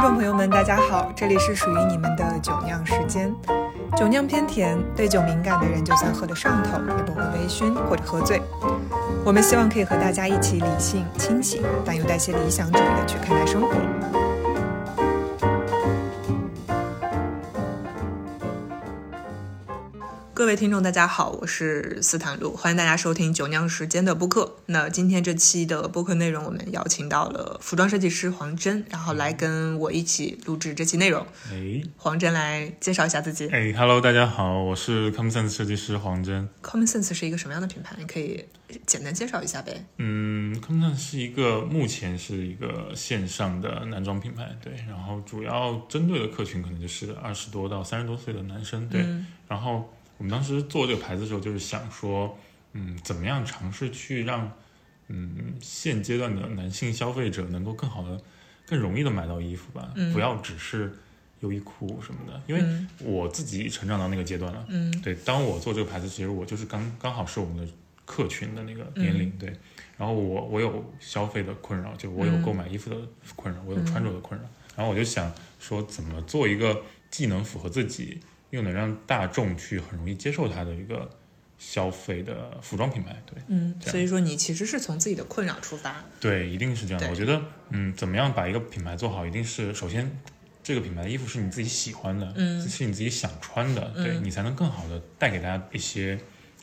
观众朋友们，大家好，这里是属于你们的酒酿时间。酒酿偏甜，对酒敏感的人就算喝得上头，也不会微醺或者喝醉。我们希望可以和大家一起理性、清醒，但又带些理想主义的去看待生活。位听众，大家好，我是斯坦路，欢迎大家收听酒酿时间的播客。那今天这期的播客内容，我们邀请到了服装设计师黄真，然后来跟我一起录制这期内容。哎黄真来介绍一下自己。哎，Hello，大家好，我是 Common Sense 设计师黄真。Common Sense 是一个什么样的品牌？你可以简单介绍一下呗。嗯，Common Sense 是一个目前是一个线上的男装品牌，对，然后主要针对的客群可能就是二十多到三十多岁的男生，对。嗯然后我们当时做这个牌子的时候，就是想说，嗯，怎么样尝试去让，嗯，现阶段的男性消费者能够更好的、更容易的买到衣服吧，嗯不要只是优衣库什么的，因为嗯我自己成长到那个阶段了。嗯对，当我做这个牌子，其实我就是刚刚好是我们的客群的那个年龄，对。然后我我有消费的困扰，就我有嗯购买衣服的困扰，我有穿着的困扰。然后我就想说，怎么做一个既能符合自己，又能让大众去很容易接受它的一个消费的服装品牌？对嗯，所以说你其实是从自己的困扰出发。对，一定是这样的。我觉得，嗯，怎么样把一个品牌做好，一定是首先这个品牌的衣服是你自己喜欢的，嗯是你自己想穿的，对嗯你才能更好的带给大家一些，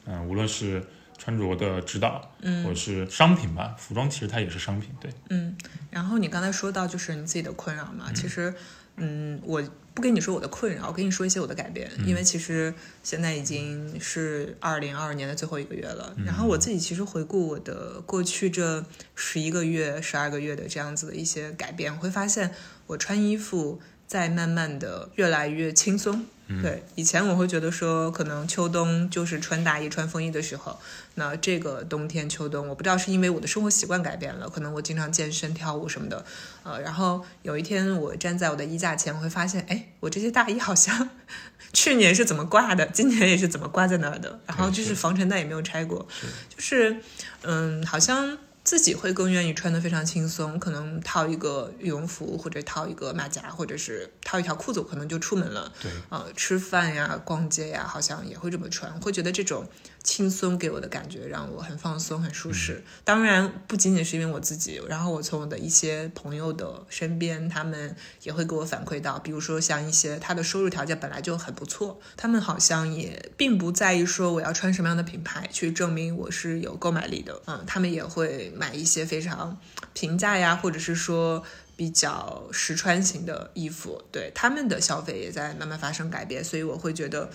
嗯、无论是穿着的指导，嗯或者嗯是商品吧，服装其实它也是商品，对，嗯，然后你刚才说到就是你自己的困扰嘛，其实，嗯，我不跟你说我的困扰，我跟你说一些我的改变，因为其实现在已经是二零二二年的最后一个月了，然后我自己其实回顾我的过去这十一个月、十二个月的这样子的一些改变，我会发现我穿衣服在慢慢的越来越轻松。对，以前我会觉得说，可能秋冬就是穿大衣、穿风衣的时候，那这个冬天、秋冬，我不知道是因为我的生活习惯改变了，可能我经常健身、跳舞什么的，呃，然后有一天我站在我的衣架前，我会发现，哎，我这些大衣好像 去年是怎么挂的，今年也是怎么挂在那儿的，然后就是是。防尘袋也没有拆过，是。就是，嗯，好像自己会更愿意穿的非常轻松，可能套一个羽绒服，或者套一个马甲，或者是套一条裤子，我可能就出门了。对，呃，吃饭呀、逛街呀，好像也会这么穿，会觉得这种轻松给我的感觉让我很放松、很舒适。当然，不仅仅是因为我自己，然后我从我的一些朋友的身边，他们也会给我反馈到，比如说像一些他的收入条件本来就很不错，他们好像也并不在意说我要穿什么样的品牌去证明我是有购买力的。嗯，他们也会买一些非常平价呀，或者是说比较实穿型的衣服，对他们的消费也在慢慢发生改变，所以我会觉得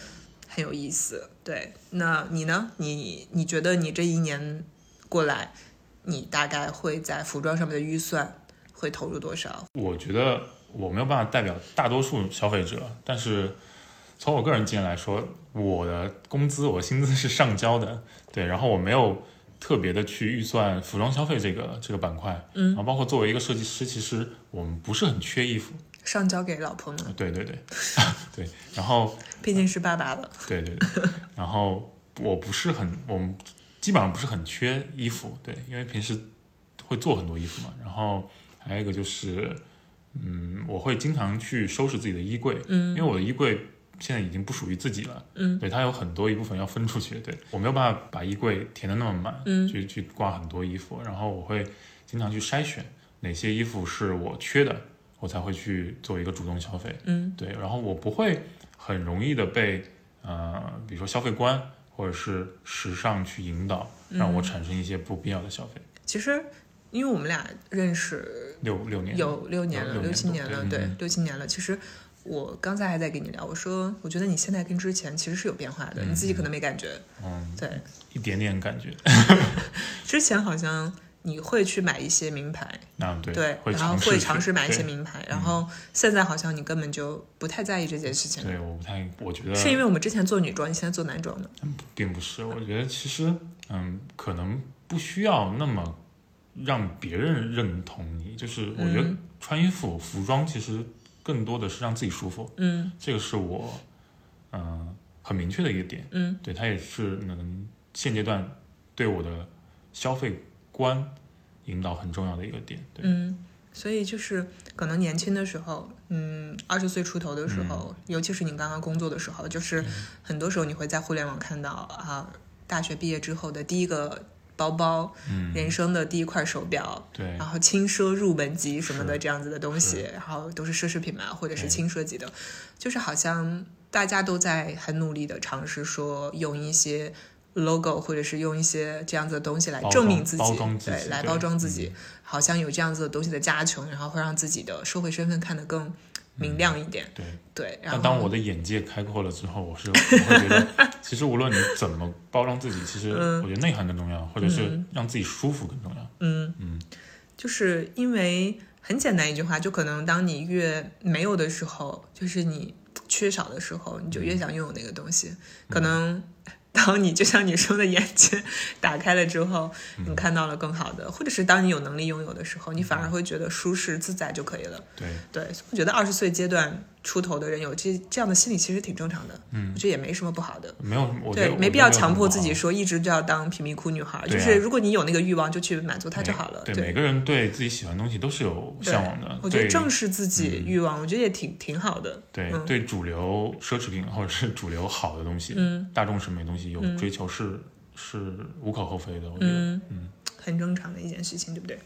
很有意思。对，那你呢？你你觉得你这一年过来，你大概会在服装上面的预算会投入多少？我觉得我没有办法代表大多数消费者，但是从我个人经验来说，我的工资、我的薪资是上交的，对，然后我没有特别的去预算服装消费这个这个板块，嗯然后包括作为一个设计师，其实我们不是很缺衣服，上交给老婆们，对对对，对，然后 毕竟是爸爸了。对对对，然后我不是很，我们基本上不是很缺衣服，对，因为平时会做很多衣服嘛。然后还有一个就是，嗯，我会经常去收拾自己的衣柜，嗯。因为我的衣柜现在已经不属于自己了，嗯。对，它有很多一部分要分出去，对。我没有办法把衣柜填的那么满，嗯。去去挂很多衣服，然后我会经常去筛选哪些衣服是我缺的，我才会去做一个主动消费。嗯对，然后我不会很容易的被呃，比如说消费观或者是时尚去引导，让我产生一些不必要的消费。其实，因为我们俩认识六六年有六年了，六六七年了，对六七年了。其实我刚才还在跟你聊，我说我觉得你现在跟之前其实是有变化的，你自己可能没感觉。嗯，对，一点点感觉。之前好像你会去买一些名牌，那对对，然后会尝试买一些名牌，然后现在好像你根本就不太在意这件事情。对，我不太，我觉得是因为我们之前做女装，你现在做男装的。并不是，我觉得其实嗯，可能不需要那么让别人认同你，就是我觉得嗯穿衣服服装其实更多的是让自己舒服，嗯这个是我嗯、很明确的一个点。嗯对，它也是能现阶段对我的消费观引导很重要的一个点。对，嗯，所以就是可能年轻的时候，嗯，二十岁出头的时候，尤其是你刚刚工作的时候，就是很多时候你会在互联网看到啊，大学毕业之后的第一个包包，嗯，人生的第一块手表，对。然后轻奢入门级什么的这样子的东西，然后都是奢侈品嘛，或者是轻奢级的，就是好像大家都在很努力的尝试说用一些 logo 或者是用一些这样子的东西来证明自己，对，来包装自己，嗯好像有这样子的东西的加成，然后会让自己的社会身份看得更明亮一点，对。对，然后但当我的眼界开阔了之后，我是我会觉得，其实无论你怎么包装自己，其实嗯我觉得内涵更重要，或者是让自己舒服更重要。嗯嗯，就是因为很简单一句话，就可能当你越没有的时候，就是你缺少的时候，你就越想拥有那个东西。可能当你就像你说的眼睛打开了之后，你看到了更好的，或者是当你有能力拥有的时候，你反而会觉得舒适自在就可以了。对，对，所以我觉得二十岁阶段出头的人有这这样的心理，其实挺正常的。嗯我觉得也没什么不好的。没有，对得，没必要强迫自己说一直就要当贫民窟女孩，就是如果你有那个欲望，就去满足它就好了。对，每个人对自己喜欢的东西都是有向往的。我觉得正视自己欲望，我觉得也挺挺好的。对嗯对主流奢侈品或者是主流好的东西，嗯大众审美东西有嗯追求是是无可厚非的。我觉得，嗯嗯很正常的一件事情，对不对？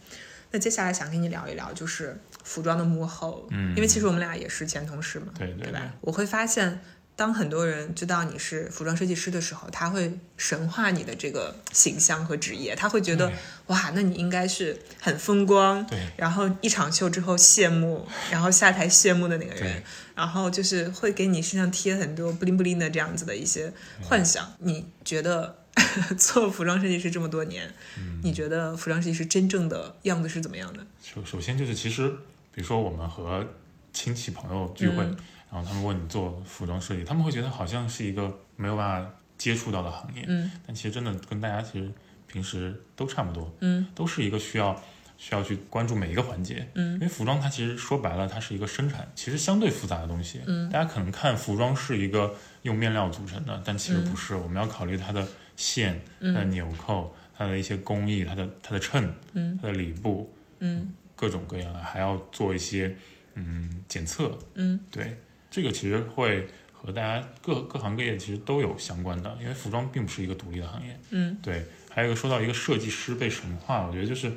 那接下来想跟你聊一聊，就是服装的幕后，嗯因为其实我们俩也是前同事嘛，对对对吧？我会发现，当很多人知道你是服装设计师的时候，他会神化你的这个形象和职业，他会觉得哇，那你应该是很风光，对然后一场秀之后谢幕，然后下台谢幕的那个人，然后就是会给你身上贴很多不灵不灵的这样子的一些幻想。你觉得 做服装设计师这么多年，嗯你觉得服装设计师真正的样子是怎么样的？首首先就是，其实比如说我们和亲戚朋友聚会，嗯然后他们问你做服装设计，他们会觉得好像是一个没有办法接触到的行业，嗯但其实真的跟大家其实平时都差不多，嗯都是一个需要需要去关注每一个环节。因嗯为服装它其实说白了，它是一个生产其实相对复杂的东西。嗯大家可能看服装是一个用面料组成的，但其实不是。我们要考虑它的线、它的嗯纽扣、它的一些工艺、它的它的衬、嗯它的里布，嗯各种各样的，还要做一些嗯检测。嗯对，这个其实会和大家各各行各业其实都有相关的，因为服装并不是一个独立的行业。嗯对，还有一个说到一个设计师被神化，我觉得就是，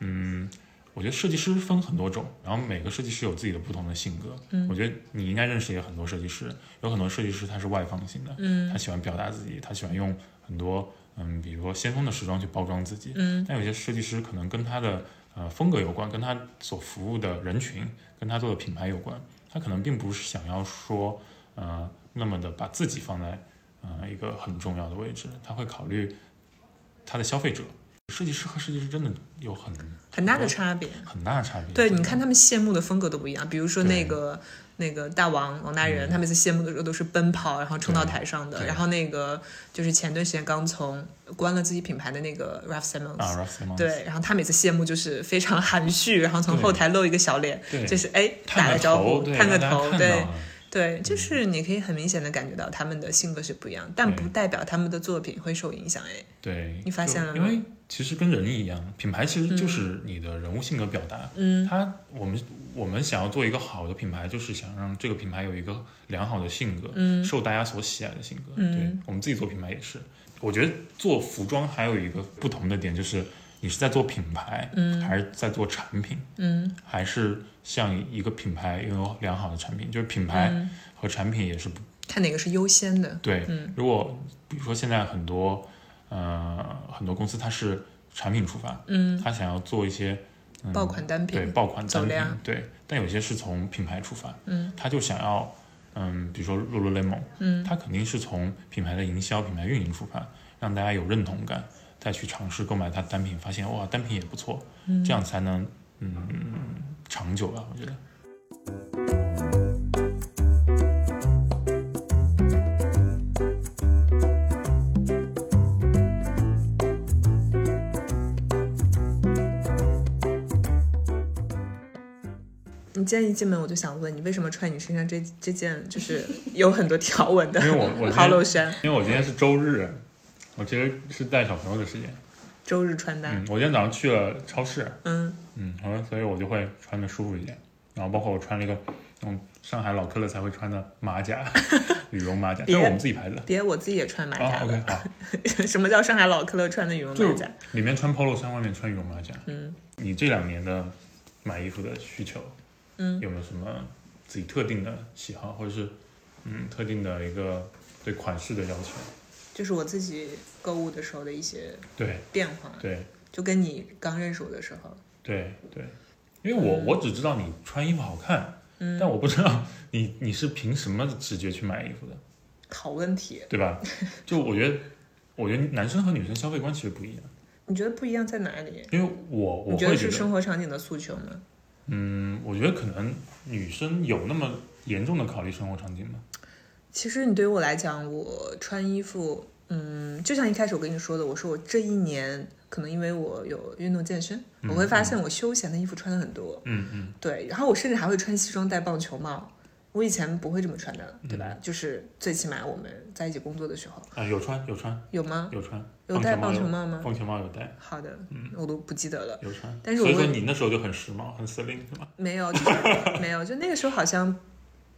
嗯，我觉得设计师分很多种，然后每个设计师有自己的不同的性格。嗯我觉得你应该认识也很多设计师，有很多设计师他是外放型的，嗯他喜欢表达自己，他喜欢用很多嗯，比如说先锋的时装去包装自己。嗯但有些设计师可能跟他的呃风格有关，跟他所服务的人群，跟他做的品牌有关。他可能并不是想要说呃那么的把自己放在呃一个很重要的位置，他会考虑他的消费者。设计师和设计师真的有很很大的差别。很大的差别。对，你看他们羡慕的风格都不一样。比如说那个那个大王王大人，嗯他每次谢幕的时候都是奔跑，然后冲到台上的。然后那个就是前段时间刚从关了自己品牌的那个 Ralph Simmons，、对，然后他每次谢幕就是非常含蓄，然后从后台露一个小脸，就是哎打个招呼，探个头，对对，就是你可以很明显的感觉到他们的性格是不一样，但不代表他们的作品会受影响。哎，对，你发现了吗因为其实跟人一样，品牌其实就是你的人物性格表达。嗯它我们我们想要做一个好的品牌，就是想让这个品牌有一个良好的性格，嗯受大家所喜爱的性格。嗯对我们自己做品牌也是。我觉得做服装还有一个不同的点，就是你是在做品牌，嗯还是在做产品，嗯还是像一个品牌拥有良好的产品，就是品牌嗯，和产品也是不看哪个是优先的。对。嗯如果比如说现在很多呃很多公司它是产品出发，嗯，它想要做一些、嗯、爆款单品对品，爆款单品，对，但有些是从品牌出发，嗯。他就想要嗯，比如说 Lululemon，嗯。它肯定是从品牌的营销、品牌运营出发，让大家有认同感，再去尝试购买它单品，发现哇单品也不错，嗯，这样才能嗯长久吧，我觉得。你今天一进门我就想问你，为什么穿你身上这这件就是有很多条纹的因为我我 polo 衫？因为我今天是周日，我其实是带小朋友的时间，周日穿搭。嗯，我今天早上去了超市，嗯嗯，然后所以我就会穿的舒服一点。然后包括我穿了一个那种上海老客乐才会穿的马甲，羽绒马甲，这别是我们自己牌子的。别，我自己也穿马啊甲，OK，好，什么叫上海老克勒穿的羽绒马甲？里面穿 polo 衫，外面穿羽绒马甲。嗯你这两年的买衣服的需求，嗯，有没有什么自己特定的喜好，或者是嗯特定的一个对款式的要求？就是我自己购物的时候的一些对变化，对就跟你刚认识我的时候，对对，因为我、我只知道你穿衣服好看，嗯，但我不知道你你是凭什么直觉去买衣服的，好问题。对吧？就我觉得，我觉得男生和女生消费观其实不一样，你觉得不一样在哪里？因为我我你觉得是生活场景的诉求吗？嗯，我觉得可能女生有那么严重的考虑生活场景吗？其实你对于我来讲，我穿衣服，嗯，就像一开始我跟你说的，我说我这一年可能因为我有运动健身，我会发现我休闲的衣服穿的很多，嗯嗯对，然后我甚至还会穿西装戴棒球帽。我以前不会这么穿的，对吧？就是最起码我们在一起工作的时候，啊，有穿有穿有吗？有穿，有戴棒棒球球帽吗？棒球帽有戴，好的，嗯我都不记得了。有穿。但是我会所以说你那时候就很时髦，很 slim 是吗？没有，就是没有，就那个时候好像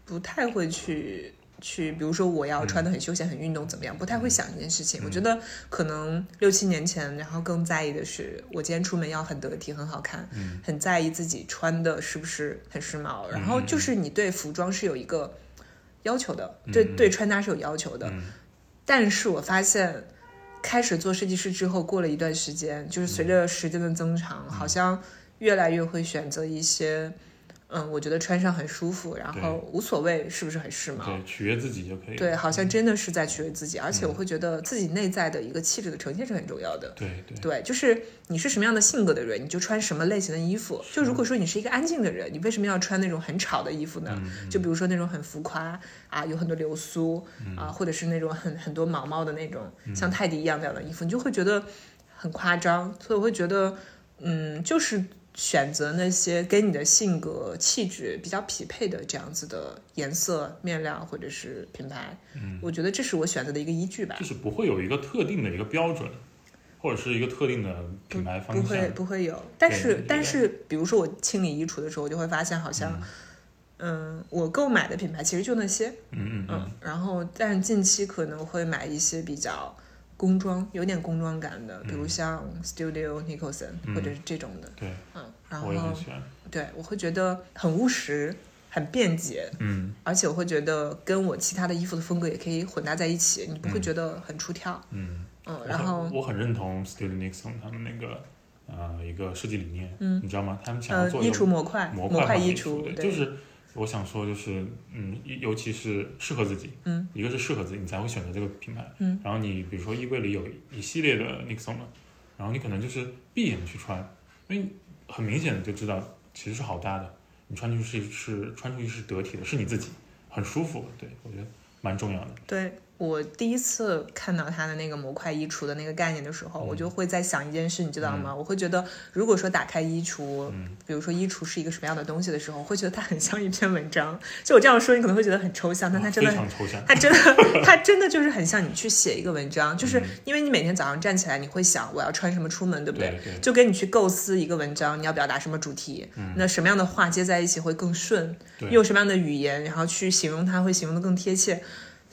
不太会去去，比如说我要穿的很休闲、很运动怎么样，不太会想这件事情。我觉得可能六七年前，然后更在意的是我今天出门要很得体、很好看，嗯。很在意自己穿的是不是很时髦。然后就是你对服装是有一个要求的，对对穿搭是有要求的。嗯。但是我发现，开始做设计师之后，过了一段时间，就是随着时间的增长，好像越来越会选择一些，嗯，我觉得穿上很舒服，然后无所谓是不是很时髦。对，取悦自己就可以。对，好像真的是在取悦自己，而且我会觉得自己内在的一个气质的呈现是很重要的。对对对，就是你是什么样的性格的人，你就穿什么类型的衣服。就如果说你是一个安静的人，你为什么要穿那种很吵的衣服呢？嗯就比如说那种很浮夸啊，有很多流苏嗯啊，或者是那种很很多毛毛的那种，像泰迪一样那样的衣服，你就会觉得很夸张。所以我会觉得，嗯，就是选择那些跟你的性格气质比较匹配的这样子的颜色、面料或者是品牌。嗯，我觉得这是我选择的一个依据吧。就是不会有一个特定的一个标准，或者是一个特定的品牌方向。不会不会有，但是但是，比如说我清理衣橱的时候，我就会发现好像，嗯我购买的品牌其实就那些，嗯嗯嗯，然后但是近期可能会买一些比较工装，有点工装感的，比如像 Studio Nicholson、或者是这种的，对，嗯，然后。对我会觉得很务实，很便捷，嗯。而且我会觉得跟我其他的衣服的风格也可以混搭在一起，你不会觉得很出挑，嗯，嗯，然后我很认同 Studio Nixon 他们那个呃一个设计理念，嗯，你知道吗？他们想要做一个橱模块模块衣橱，对，就是我想说就是嗯，尤其是适合自己，嗯，一个是适合自己，你才会选择这个品牌，嗯，然后你比如说衣柜里有一系列的 Nixon 了，然后你可能就是闭眼去穿，因为很明显的就知道其实是好搭的，你穿出去是是穿出去是得体的，是你自己，很舒服，对我觉得蛮重要的。对我第一次看到它的那个模块衣橱的那个概念的时候，我就会在想一件事，你知道吗？我会觉得，如果说打开衣橱，比如说衣橱是一个什么样的东西的时候，我会觉得它很像一篇文章。就我这样说，你可能会觉得很抽象，但它真的很抽象，它真的，它真的就是很像你去写一个文章，就是因为你每天早上站起来，你会想我要穿什么出门，对不对？对就跟你去构思一个文章，你要表达什么主题，那什么样的话接在一起会更顺，用什么样的语言，然后去形容它会形容的更贴切，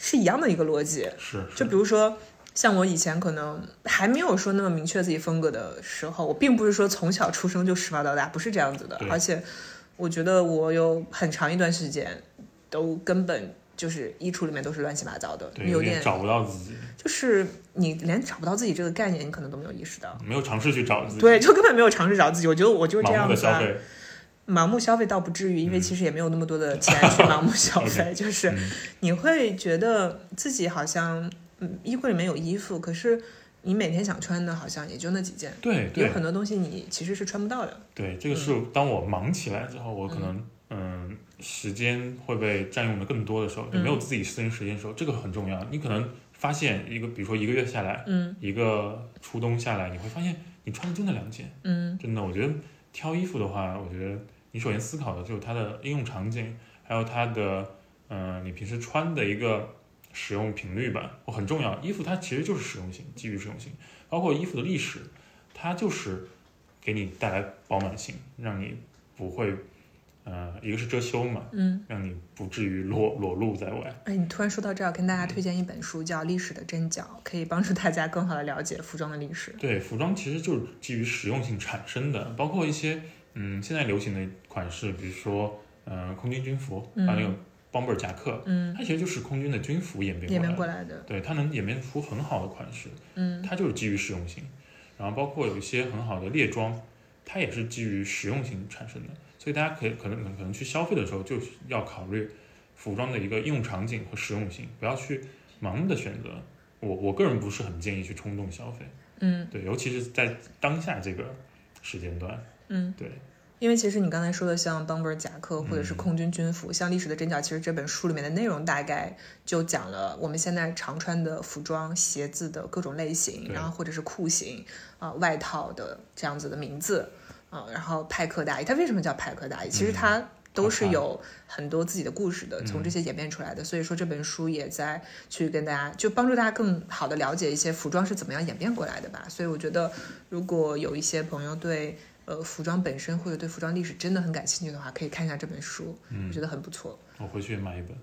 是一样的一个逻辑。是就比如说，像我以前可能还没有说那么明确自己风格的时候，我并不是说从小出生就时髦到大，不是这样子的。而且，我觉得我有很长一段时间都根本就是衣橱里面都是乱七八糟的，你有点点找不到自己，就是你连找不到自己这个概念，你可能都没有意识到。没有尝试去找自己，对，就根本没有尝试找自己。我觉得我就是这样子啊。盲目消费倒不至于，因为其实也没有那么多的钱去盲目消 费，就是你会觉得自己好像嗯衣柜里面有衣服，可是你每天想穿的好像也就那几件，对对。有很多东西你其实是穿不到的。对，这个是当我忙起来之后，我可能嗯时间会被占用的更多的时候，就没有自己私人时间的时候，这个很重要。你可能发现一个，比如说一个月下来，嗯。一个初冬下来，你会发现你穿的就那两件，嗯。真的，我觉得挑衣服的话，我觉得你首先思考的就是它的应用场景，还有它的嗯、呃你平时穿的一个使用频率吧，我很重要。衣服它其实就是实用性，基于实用性，包括衣服的历史，它就是给你带来保暖性，让你不会，呃，一个是遮羞嘛，嗯，让你不至于裸裸露在外。哎，你突然说到这儿，跟大家推荐一本书，叫《历史的针脚》，可以帮助大家更好的了解服装的历史。对，服装其实就是基于实用性产生的，包括一些嗯现在流行的款式，比如说呃空军军服，还有那个 bomber 夹克，嗯，它其实就是空军的军服演变演变过来的。对，它能演变出很好的款式，嗯它就是基于实用性。然后包括有一些很好的猎装，它也是基于实用性产生的。所以大家可以可能可能去消费的时候，就是要考虑服装的一个应用场景和实用性，不要去盲目的选择。我我个人不是很建议去冲动消费，嗯对，尤其是在当下这个时间段，嗯。对，因为其实你刚才说的像 bomber 夹克或者是嗯空军军服，像《历史的针脚》，其实这本书里面的内容大概就讲了我们现在常穿的服装、鞋子的各种类型，然后或者是裤型啊、外套的这样子的名字啊、然后派克大衣，它为什么叫派克大衣？其实它都是有很多自己的故事的，从这些演变出来的。所以说这本书也在去跟大家，就帮助大家更好的了解一些服装是怎么样演变过来的吧。所以我觉得，如果有一些朋友对呃服装本身或者对服装历史真的很感兴趣的话，可以看一下这本书，我觉得很不错。我回去也买一本，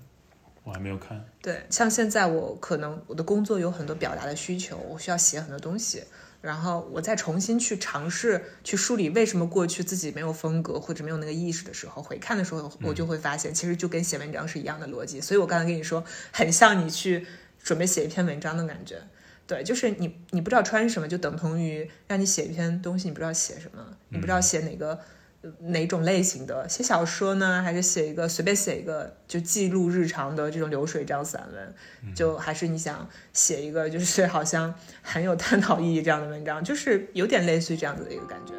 我还没有看。对，像现在我可能我的工作有很多表达的需求，我需要写很多东西，然后我再重新去尝试去梳理为什么过去自己没有风格或者没有那个意识的时候，回看的时候，我就会发现其实就跟写文章是一样的逻辑。所以我刚才跟你说，很像你去准备写一篇文章的感觉。对，就是你你不知道穿什么，就等同于让你写一篇东西，你不知道写什么，你不知道写哪个。呃哪种类型的写小说呢？还是写一个随便写一个就记录日常的这种流水账散文？就还是你想写一个就是好像很有探讨意义这样的文章，就是有点类似于这样子的一个感觉。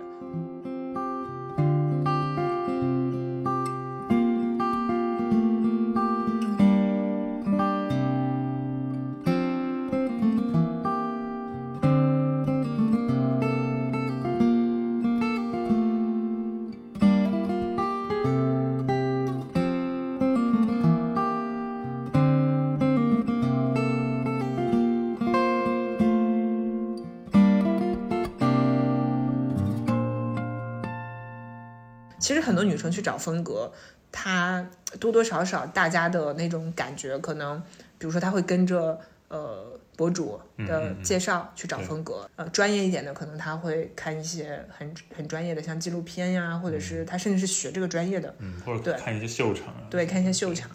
很多女生去找风格，她多多少少大家的那种感觉，可能比如说她会跟着呃博主的介绍去找风格，呃专业一点的可能她会看一些很很专业的像纪录片呀，或者是她甚至是学这个专业的，嗯，或者对看一些秀场啊。对，看一些秀场。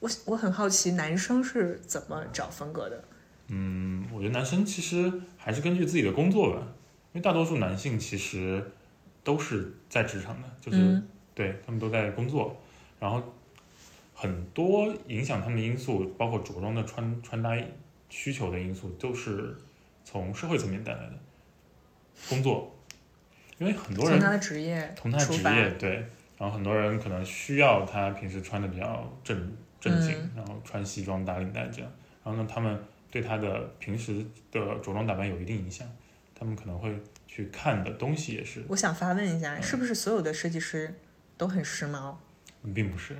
我我很好奇男生是怎么找风格的？嗯，我觉得男生其实还是根据自己的工作吧，因为大多数男性其实都是在职场的，就是、嗯。对他们都在工作，然后很多影响他们的因素，包括着装的穿穿搭需求的因素，都是从社会层面带来的工作，因为很多人从他的职业从他的，职业对，然后很多人可能需要他平时穿的比较正正经，嗯。然后穿西装打领带这样，然后呢，他们对他的平时的着装打扮有一定影响，他们可能会去看的东西也是，我想发问一下，是不是所有的设计师都很时髦？并不是，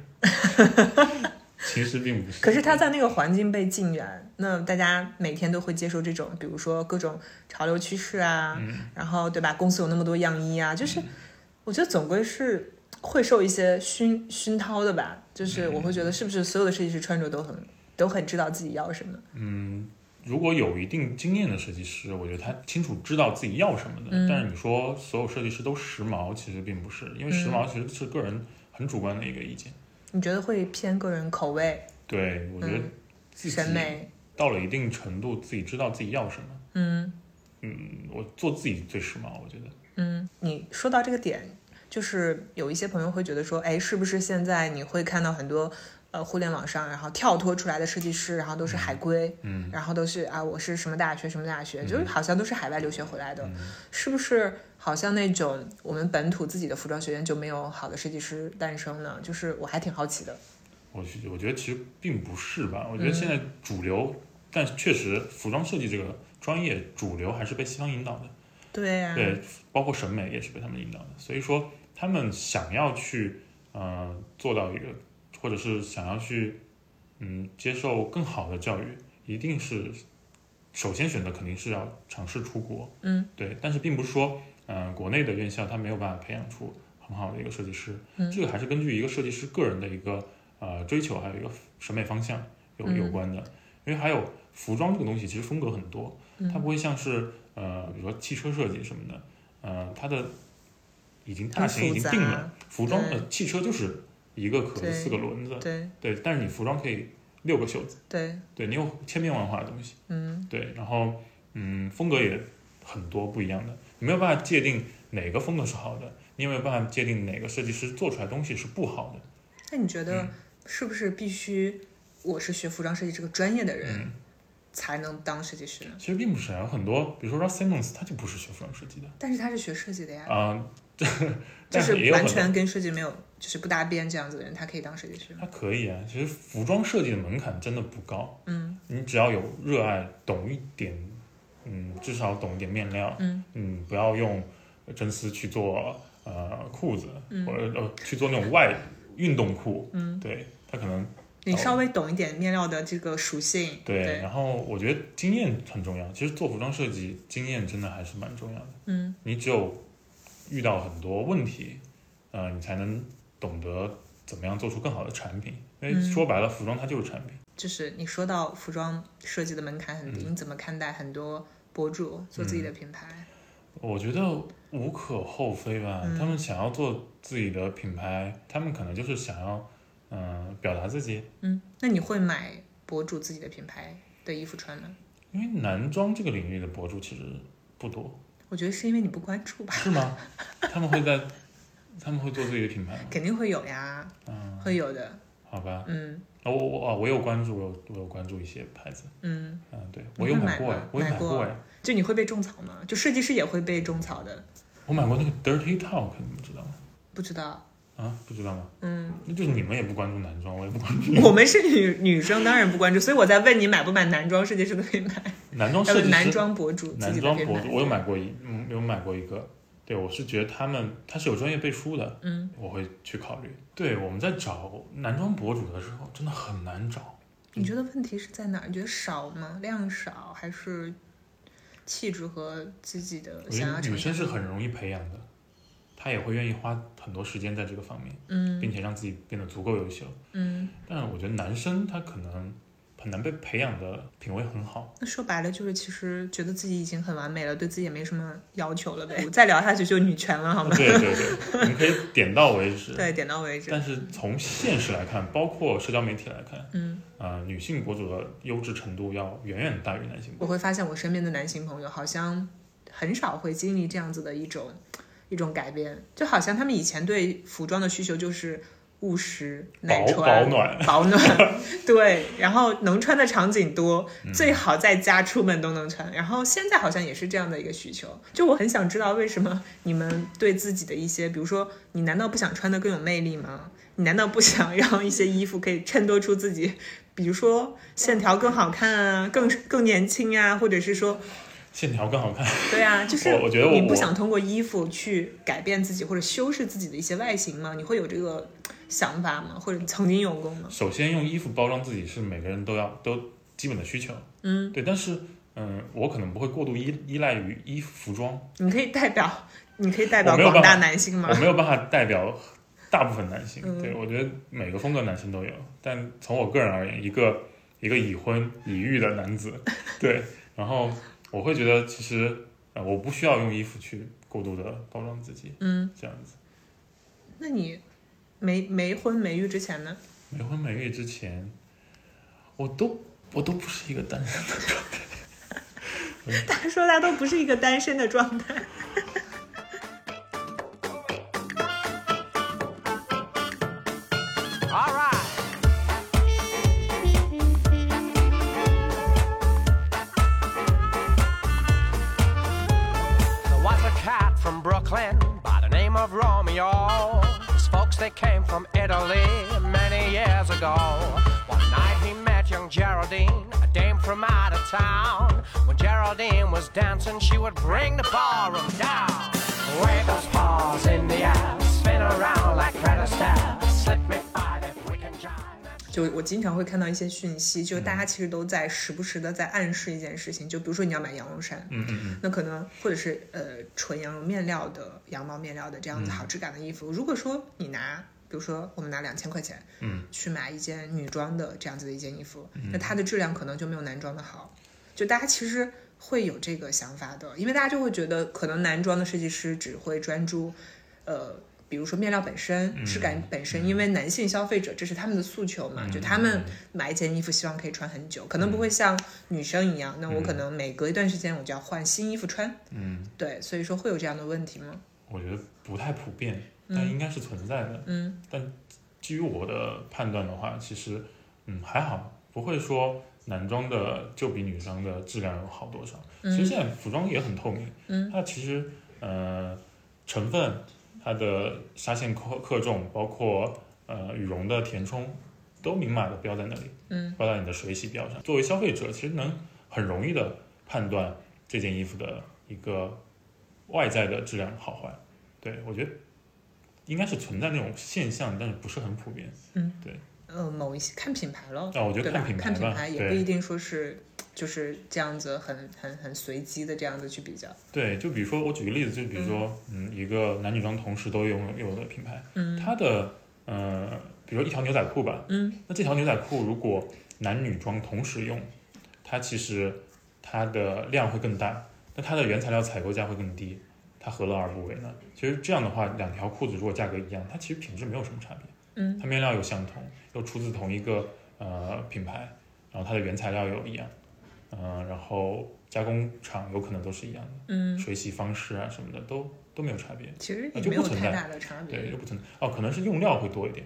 其实并不是，可是他在那个环境被禁远，那大家每天都会接受这种，比如说各种潮流趋势啊，嗯然后对吧？公司有那么多样衣啊，就是我觉得总归是会受一些熏熏陶的吧。就是我会觉得是不是所有的设计师穿着都很都很知道自己要什么？嗯，如果有一定经验的设计师，我觉得他清楚知道自己要什么的。嗯但是你说所有设计师都时髦，其实并不是，因为时髦其实是个人很主观的一个意见。你觉得会偏个人口味、对，我觉得嗯自己审美？到了一定程度，自己知道自己要什么。嗯嗯，我做自己最时髦，我觉得。嗯，你说到这个点，就是有一些朋友会觉得说，哎，是不是现在你会看到很多呃互联网上，然后跳脱出来的设计师，然后都是海归，嗯然后都是啊，我是什么大学什么大学，就是好像都是海外留学回来的，嗯是不是？好像那种我们本土自己的服装学院就没有好的设计师诞生呢？就是我还挺好奇的。我觉我觉得其实并不是吧，我嗯觉得现在主流，但确实服装设计这个专业主流还是被西方引导的。对呀、对，包括审美也是被他们引导的。所以说，他们想要去呃做到一个，或者是想要去嗯接受更好的教育，一定是首先选择肯定是要尝试出国，嗯，对，但是并不是说，嗯、国内的院校它没有办法培养出很好的一个设计师，嗯。这个还是根据一个设计师个人的一个呃追求，还有一个审美方向有嗯。有关的，因为还有服装这个东西其实风格很多，嗯。它不会像是呃比如说汽车设计什么的，呃它的已经大很型已经定了，服装对。呃汽车就是一个壳子四个轮子，对。对，但是你服装可以六个袖子，对，对你有千变万化的东西，嗯。对，然后嗯，风格也很多不一样的，你没有办法界定哪个风格是好的，你也没有办法界定哪个设计师做出来东西是不好的。那你觉得嗯。是不是必须我是学服装设计这个专业的人嗯，才能当设计师呢？其实并不是啊，有很多，比如说 Ross Simmons，他就不是学服装设计的。但是他是学设计的呀，啊、就是完全跟设计没有，就是不搭边这样子的人，他可以当设计师吗。他可以啊。其实服装设计的门槛真的不高，嗯你只要有热爱，懂一点，嗯，至少懂一点面料，嗯嗯，不要用真丝去做呃裤子，嗯或者呃去做那种外运动裤，嗯，对，他可能你稍微懂一点面料的这个属性，对，对，然后我觉得经验很重要。其实做服装设计，经验真的还是蛮重要的。嗯你只有遇到很多问题，呃，你才能懂得怎么样做出更好的产品。因为嗯说白了，服装它就是产品。就是你说到服装设计的门槛很低，嗯你怎么看待很多博主做自己的品牌？我觉得无可厚非吧。嗯他们想要做自己的品牌，他们可能就是想要，嗯、表达自己。嗯，那你会买博主自己的品牌的衣服穿吗？因为男装这个领域的博主其实不多，我觉得是因为你不关注吧，是吗？他们会在，他们会做自己的品牌吗？肯定会有呀，嗯，会有的。好吧。嗯哦，我我啊，我有关注，我有我有关注一些牌子，嗯，嗯，对我有买过呀，我有买过买过哎，就你会被种草吗？就设计师也会被种草的，我买过那个 Dirty Talk，你们知道吗？不知道。啊，不知道吗？嗯，那就是你们也不关注男装，我也不关注 我们是女女生，当然不关注，所以我在问你买不买男装设计师的品牌，男装男设计师、装博主男。装博主，我有买过一，嗯，有买过一个。对，我是觉得他们他是有专业背书的，嗯，我会去考虑。对，我们在找男装博主的时候，真的很难找。你觉得问题是在哪儿？你觉得少吗？量少还是气质和自己的女生是很容易培养的，她也会愿意花很多时间在这个方面，嗯并且让自己变得足够优秀。嗯，但我觉得男生他可能很难被培养的品味很好。那说白了就是其实觉得自己已经很完美了，对自己也没什么要求了呗。再聊下去就女权了，好吗？对对对，你们可以点到为止。对，点到为止。但是从现实来看，包括社交媒体来看，嗯，啊、女性博主的优质程度要远远大于男性博我会发现我身边的男性朋友好像很少会经历这样子的一种一种改变，就好像他们以前对服装的需求就是务实、耐穿、保暖。保暖，对，然后能穿的场景多，嗯最好在家出门都能穿。然后现在好像也是这样的一个需求，就我很想知道为什么你们对自己的一些，比如说，你难道不想穿的更有魅力吗？你难道不想让一些衣服可以衬托出自己，比如说线条更好看啊，更更年轻啊，或者是说，线条更好看。对啊，就是我我觉得我你不想通过衣服去改变自己或者修饰自己的一些外形吗？你会有这个想法吗？或者曾经有过吗？首先，用衣服包装自己是每个人都要都基本的需求。嗯，对，但是嗯，我可能不会过度依依赖于衣服服装，你可以代表，你可以代表广大男性吗我？没有办法代表大部分男性。嗯对我觉得每个风格男性都有，但从我个人而言，一个一个已婚已育的男子，对，然后我会觉得其实呃，我不需要用衣服去过度的包装自己，嗯，这样子。那你没没婚没育之前呢？没婚没育之前，我都我都不是一个单身的状态。他说他都不是一个单身的状态。They came from Italy many years ago. One night he met young Geraldine, a dame from out of town. When Geraldine was dancing, she would bring the ballroom down. Wave those paws in the air, spin around like Fred Astaire. Slip me 就我经常会看到一些讯息，就是大家其实都在时不时的在暗示一件事情，就比如说你要买羊绒衫，嗯嗯嗯，那可能或者是呃纯羊绒面料的羊毛面料的这样子好质感的衣服，如果说你拿。比如说，我们拿两千块钱，嗯，去买一件女装的这样子的一件衣服，那它的质量可能就没有男装的好。就大家其实会有这个想法的，因为大家就会觉得，可能男装的设计师只会专注，呃，比如说面料本身、质感本身，因为男性消费者这是他们的诉求嘛，就他们买一件衣服希望可以穿很久，可能不会像女生一样，那我可能每隔一段时间我就要换新衣服穿，嗯，对，所以说会有这样的问题吗？我觉得不太普遍，但应该是存在的。嗯，但基于我的判断的话，其实嗯还好，不会说男装的就比女装的质量好多少。其实现在服装也很透明，嗯，它其实呃成分、它的纱线克克重，包括呃羽绒的填充，都明码的标在那里，嗯，标在你的水洗标上。作为消费者，其实能很容易的判断这件衣服的一个外在的质量好坏。对我觉得应该是存在那种现象，但是不是很普遍。呃，某一些看品牌咯，啊，我觉得？看品牌看品牌也不一定说是就是这样子很很很随机的这样子去比较。对，就比如说我举个例子，就比如说嗯一个男女装同时都拥有的品牌，嗯它的呃比如说一条牛仔裤吧，嗯，那这条牛仔裤如果男女装同时用，它其实它的量会更大，那它的原材料采购价会更低，它何乐而不为呢？其实这样的话，两条裤子如果价格一样，它其实品质没有什么差别。嗯，它面料又相同，又出自同一个呃品牌，然后它的原材料有一样，嗯、然后加工厂有可能都是一样的，嗯，水洗方式啊什么的都都没有差别，其实啊也没有太就不存在大的差对，别。又不存在哦，可能是用料会多一点，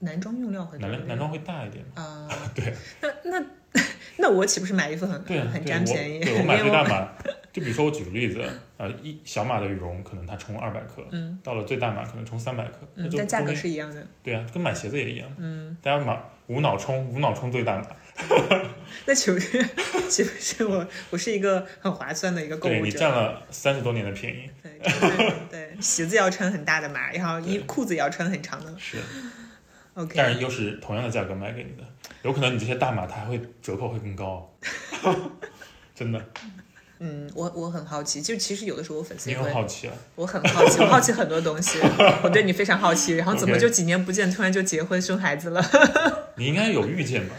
男装用料会男男装会大一点。啊，对，那那 那我岂不是买衣服很很占便宜？对我买 最大码，就比如说我举个例子，呃，一小码的羽绒可能它充二百克，嗯到了最大码可能充三百克，那嗯，就但价格是一样的。对啊，跟买鞋子也一样，嗯，大家买无脑充，无脑充最大码，那岂不是 岂不是我我是一个很划算的一个购物对你？占了三十多年的便宜，对，鞋子要穿很大的码，然后衣裤子也要穿很长的。是，OK，但是又是同样的价格卖给你的，有可能你这些大码它还会折扣会更高，真的，嗯，我我很好奇，就其实有的时候我粉丝你也会，很好奇啊，我很好奇，我好奇很多东西，我对你非常好奇，然后怎么就几年不见，突然就结婚生孩子了？你应该有预见吧？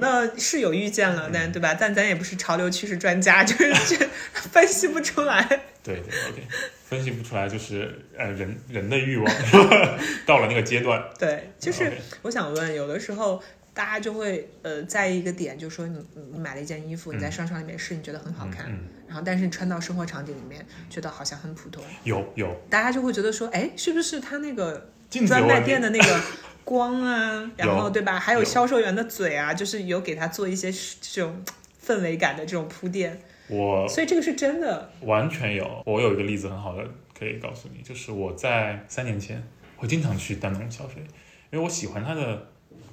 那是有预见了，但对吧？但咱也不是潮流趋势专家，就是 这分析不出来。对对，OK，分析不出来就是呃人人的欲望到了那个阶段，对，就是我想问，有的时候大家就会呃在意一个点，就是说你你你买了一件衣服，你在商场里面试，你觉得很好看，嗯，然后但是你穿到生活场景里面，觉得好像很普通，有有。大家就会觉得说，哎，是不是他那个专卖店的那个光啊，然后对吧？还有有。销售员的嘴啊，就是有给他做一些这种氛围感的这种铺垫，我所以这个是真的。完全有。我有一个例子很好的可以告诉你，就是我在三年前会经常去丹东消费，因为我喜欢它的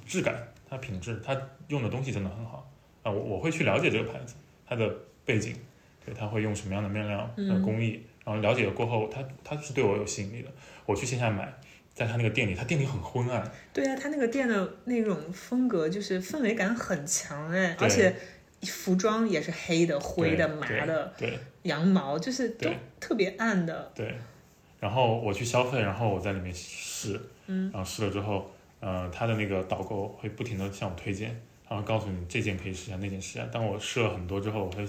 质感、它品质，它用的东西真的很好啊。我我会去了解这个牌子，它的背景，对，它会用什么样的面料、呃嗯工艺，然后了解了过后，它它是对我有吸引力的。我去线下买，在他那个店里，他店里很昏暗，对啊，他那个店的那种风格就是氛围感很强哎，而且服装也是黑的、灰的、麻的、对羊毛，就是都特别暗的。对，然后我去消费，然后我在里面试，嗯，然后试了之后，呃，他的那个导购会不停的向我推荐，然后告诉你这件可以试一下，那件试一下。当我试了很多之后，我会。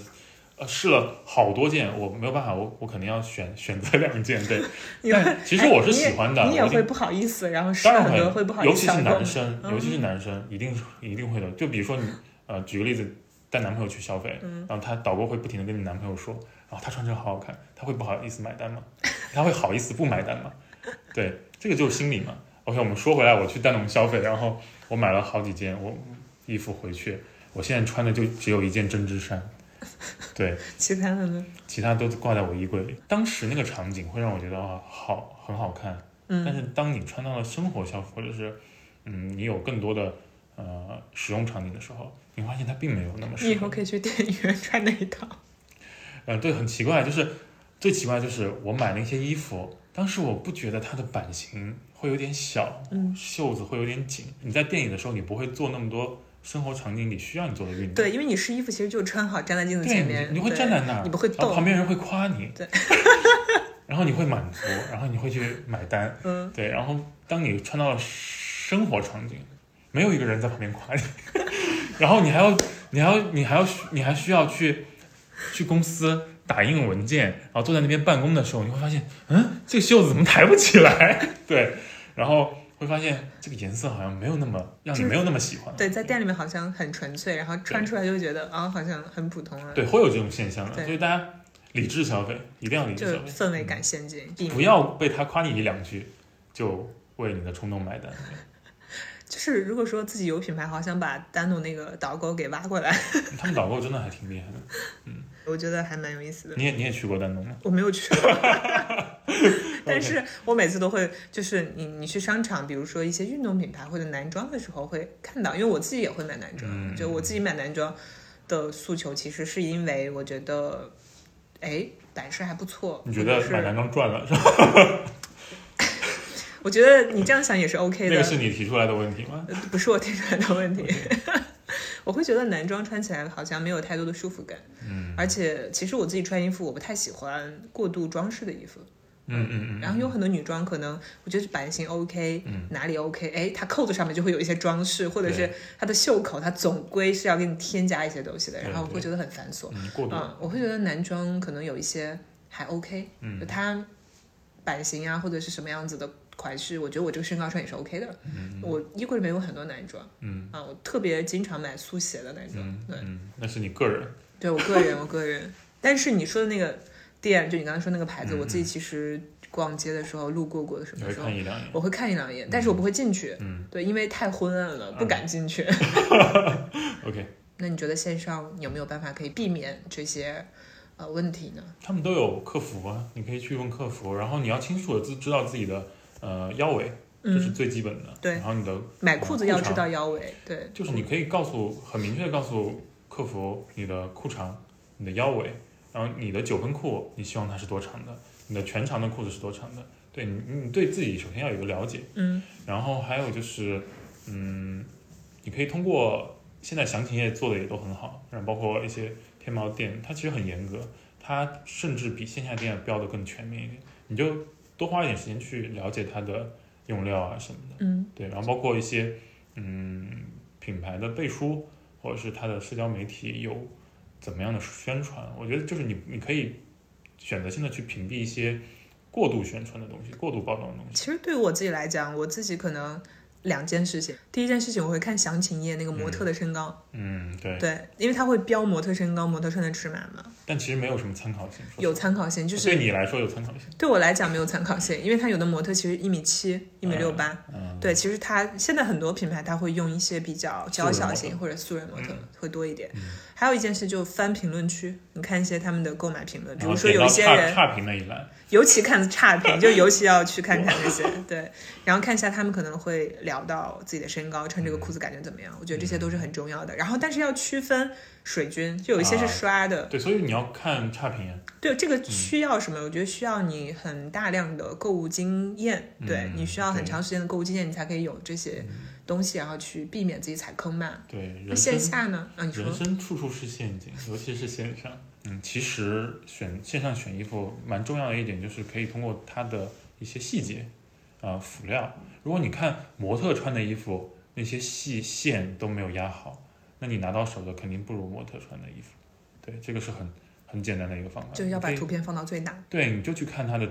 呃，试了好多件，我没有办法，我我肯定要选选择两件，对。但其实我是喜欢的，你也会不好意思，然后试当然了很多会不好意尤其是男生，嗯尤其是男生，一定一定会的。就比如说你，呃，举个例子，带男朋友去消费，嗯然后他导购会不停的跟你男朋友说，然后他穿这个好好看，他会不好意思买单吗？他会好意思不买单吗？对，这个就是心理嘛。OK，我们说回来，我去丹农消费，然后我买了好几件我衣服回去，我现在穿的就只有一件针织衫，对，其他的呢？其他都挂在我衣柜里。当时那个场景会让我觉得啊，好很好看，但嗯，是当你穿到了生活消费，或者是嗯，你有更多的呃使用场景的时候，你发现它并没有那么适合。你以后可以去电影院穿那一套。呃，对，很奇怪，就是最奇怪就是我买那些衣服，当时我不觉得它的版型会有点小，嗯袖子会有点紧。你在电影的时候，你不会做那么多生活场景里需要你做的运动。对，因为你试衣服其实就穿好，站在镜子，前面，你你会站在那儿，你不会动旁。边人会夸你，对，然后你会满足，然后你会去买单，嗯，对，然后当你穿到了生活场景，没有一个人在旁边夸你，然后你还要，你还要，你还要，你还需要去去公司打印文件，然后坐在那边办公的时候，你会发现，嗯，这个袖子怎么抬不起来？对，然后会发现这个颜色好像没有那么让你没有那么喜欢，对，在店里面好像很纯粹，然后穿出来就觉得啊，好像很普通啊。对，会有这种现象的，所以大家理智消费，一定要理智消费，氛围感先进，避免不要被他夸你一两句就为你的冲动买单。就是如果说自己有品牌，好想把丹努那个导购给挖过来，他们导购真的还挺厉害的。嗯我觉得还蛮有意思的。你也你也去过丹农吗？我没有去过，但是我每次都会，就是你你去商场，比如说一些运动品牌或者男装的时候会看到，因为我自己也会买男装，嗯就我自己买男装的诉求，其实是因为我觉得，哎，版式还不错。你觉得是？买男装赚了是吧？我觉得你这样想也是 OK 的，那个是你提出来的问题吗？呃不是我提出来的问题。我会觉得男装穿起来好像没有太多的束缚感，嗯而且其实我自己穿衣服，我不太喜欢过度装饰的衣服。嗯嗯嗯。然后有很多女装，可能我觉得版型 OK，、嗯哪里 OK，哎，它扣子上面就会有一些装饰，或者是它的袖口，它总归是要给你添加一些东西的，然后我会觉得很繁琐。嗯，过度。嗯，我会觉得男装可能有一些还 OK，嗯就它版型啊或者是什么样子的款式，我觉得我这个身高穿也是 OK 的。嗯我衣柜里面有很多男装嗯啊，我特别经常买速鞋的男装。嗯对，嗯，那是你个人。对我个人，我个人。但是你说的那个店，就你刚才说那个牌子，嗯我自己其实逛街的时候路过过的什你会么时候看，一两眼。我会看一两眼，但是我不会进去。嗯对，因为太昏暗了，不敢进去。OK，那你觉得线上有没有办法可以避免这些呃问题呢？他们都有客服啊，你可以去问客服，然后你要清楚的知知道自己的呃腰围，这是嗯，最基本的。对然后你的买裤子要知道腰围。对，就是你可以告诉很明确的告诉客服你的裤长、你的腰围，然后你的九分裤你希望它是多长的，你的全长的裤子是多长的。对你，你对自己首先要有个了解，嗯然后还有就是，嗯，你可以通过现在详情页做的也都很好，然后包括一些天猫店，它其实很严格，它甚至比线下店标的更全面一点，你就多花一点时间去了解它的用料啊什么的。嗯对，然后包括一些嗯品牌的背书，或者是它的社交媒体有怎么样的宣传，我觉得就是你你可以选择性的去屏蔽一些过度宣传的东西、过度包装的东西。其实对于我自己来讲，我自己可能两件事情。第一件事情，我会看详情页那个模特的身高，嗯，对，对，因为它会标模特身高、模特穿的尺码嘛，但其实没有什么参考性。有参考性。就是对你来说有参考性。对我来讲没有参考性，因为它有的模特其实一米七、一米六八，嗯，对，其实它现在很多品牌它会用一些比较娇小型或者素人模特嗯会多一点。嗯还有一件事就翻评论区，你看一些他们的购买评论，比如说有一些人差评那一栏，尤其看差评，就尤其要去看看这些，对，然后看一下他们可能会聊到自己的身高，穿这个裤子感觉怎么样，我觉得这些都是很重要的。然后，但是要区分水军，就有一些是啊刷的，对，所以你要看差评啊。对这个需要什么？我觉得需要你很大量的购物经验，对嗯你需要很长时间的购物经验，你才可以有这些东西，然后去避免自己踩坑嘛。对，那人线下呢？啊，你说人生处处是陷阱，尤其是线上。嗯，其实选线上选衣服蛮重要的一点就是可以通过它的一些细节，啊、辅料。如果你看模特穿的衣服，那些细线都没有压好，那你拿到手的肯定不如模特穿的衣服。对，这个是很很简单的一个方法。就是要把图片放到最大。对，你就去看它的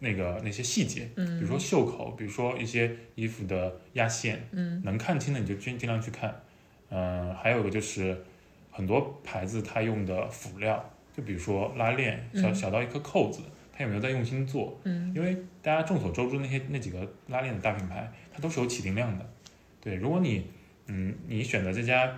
那个那些细节，嗯，比如说袖口，比如说一些衣服的压线，嗯能看清的你就尽尽量去看。嗯、还有一个就是很多牌子它用的辅料，就比如说拉链，小嗯小到一颗扣子，它有没有在用心做？嗯因为大家众所周知，那些那几个拉链的大品牌，它都是有起订量的。对，如果你嗯你选择这家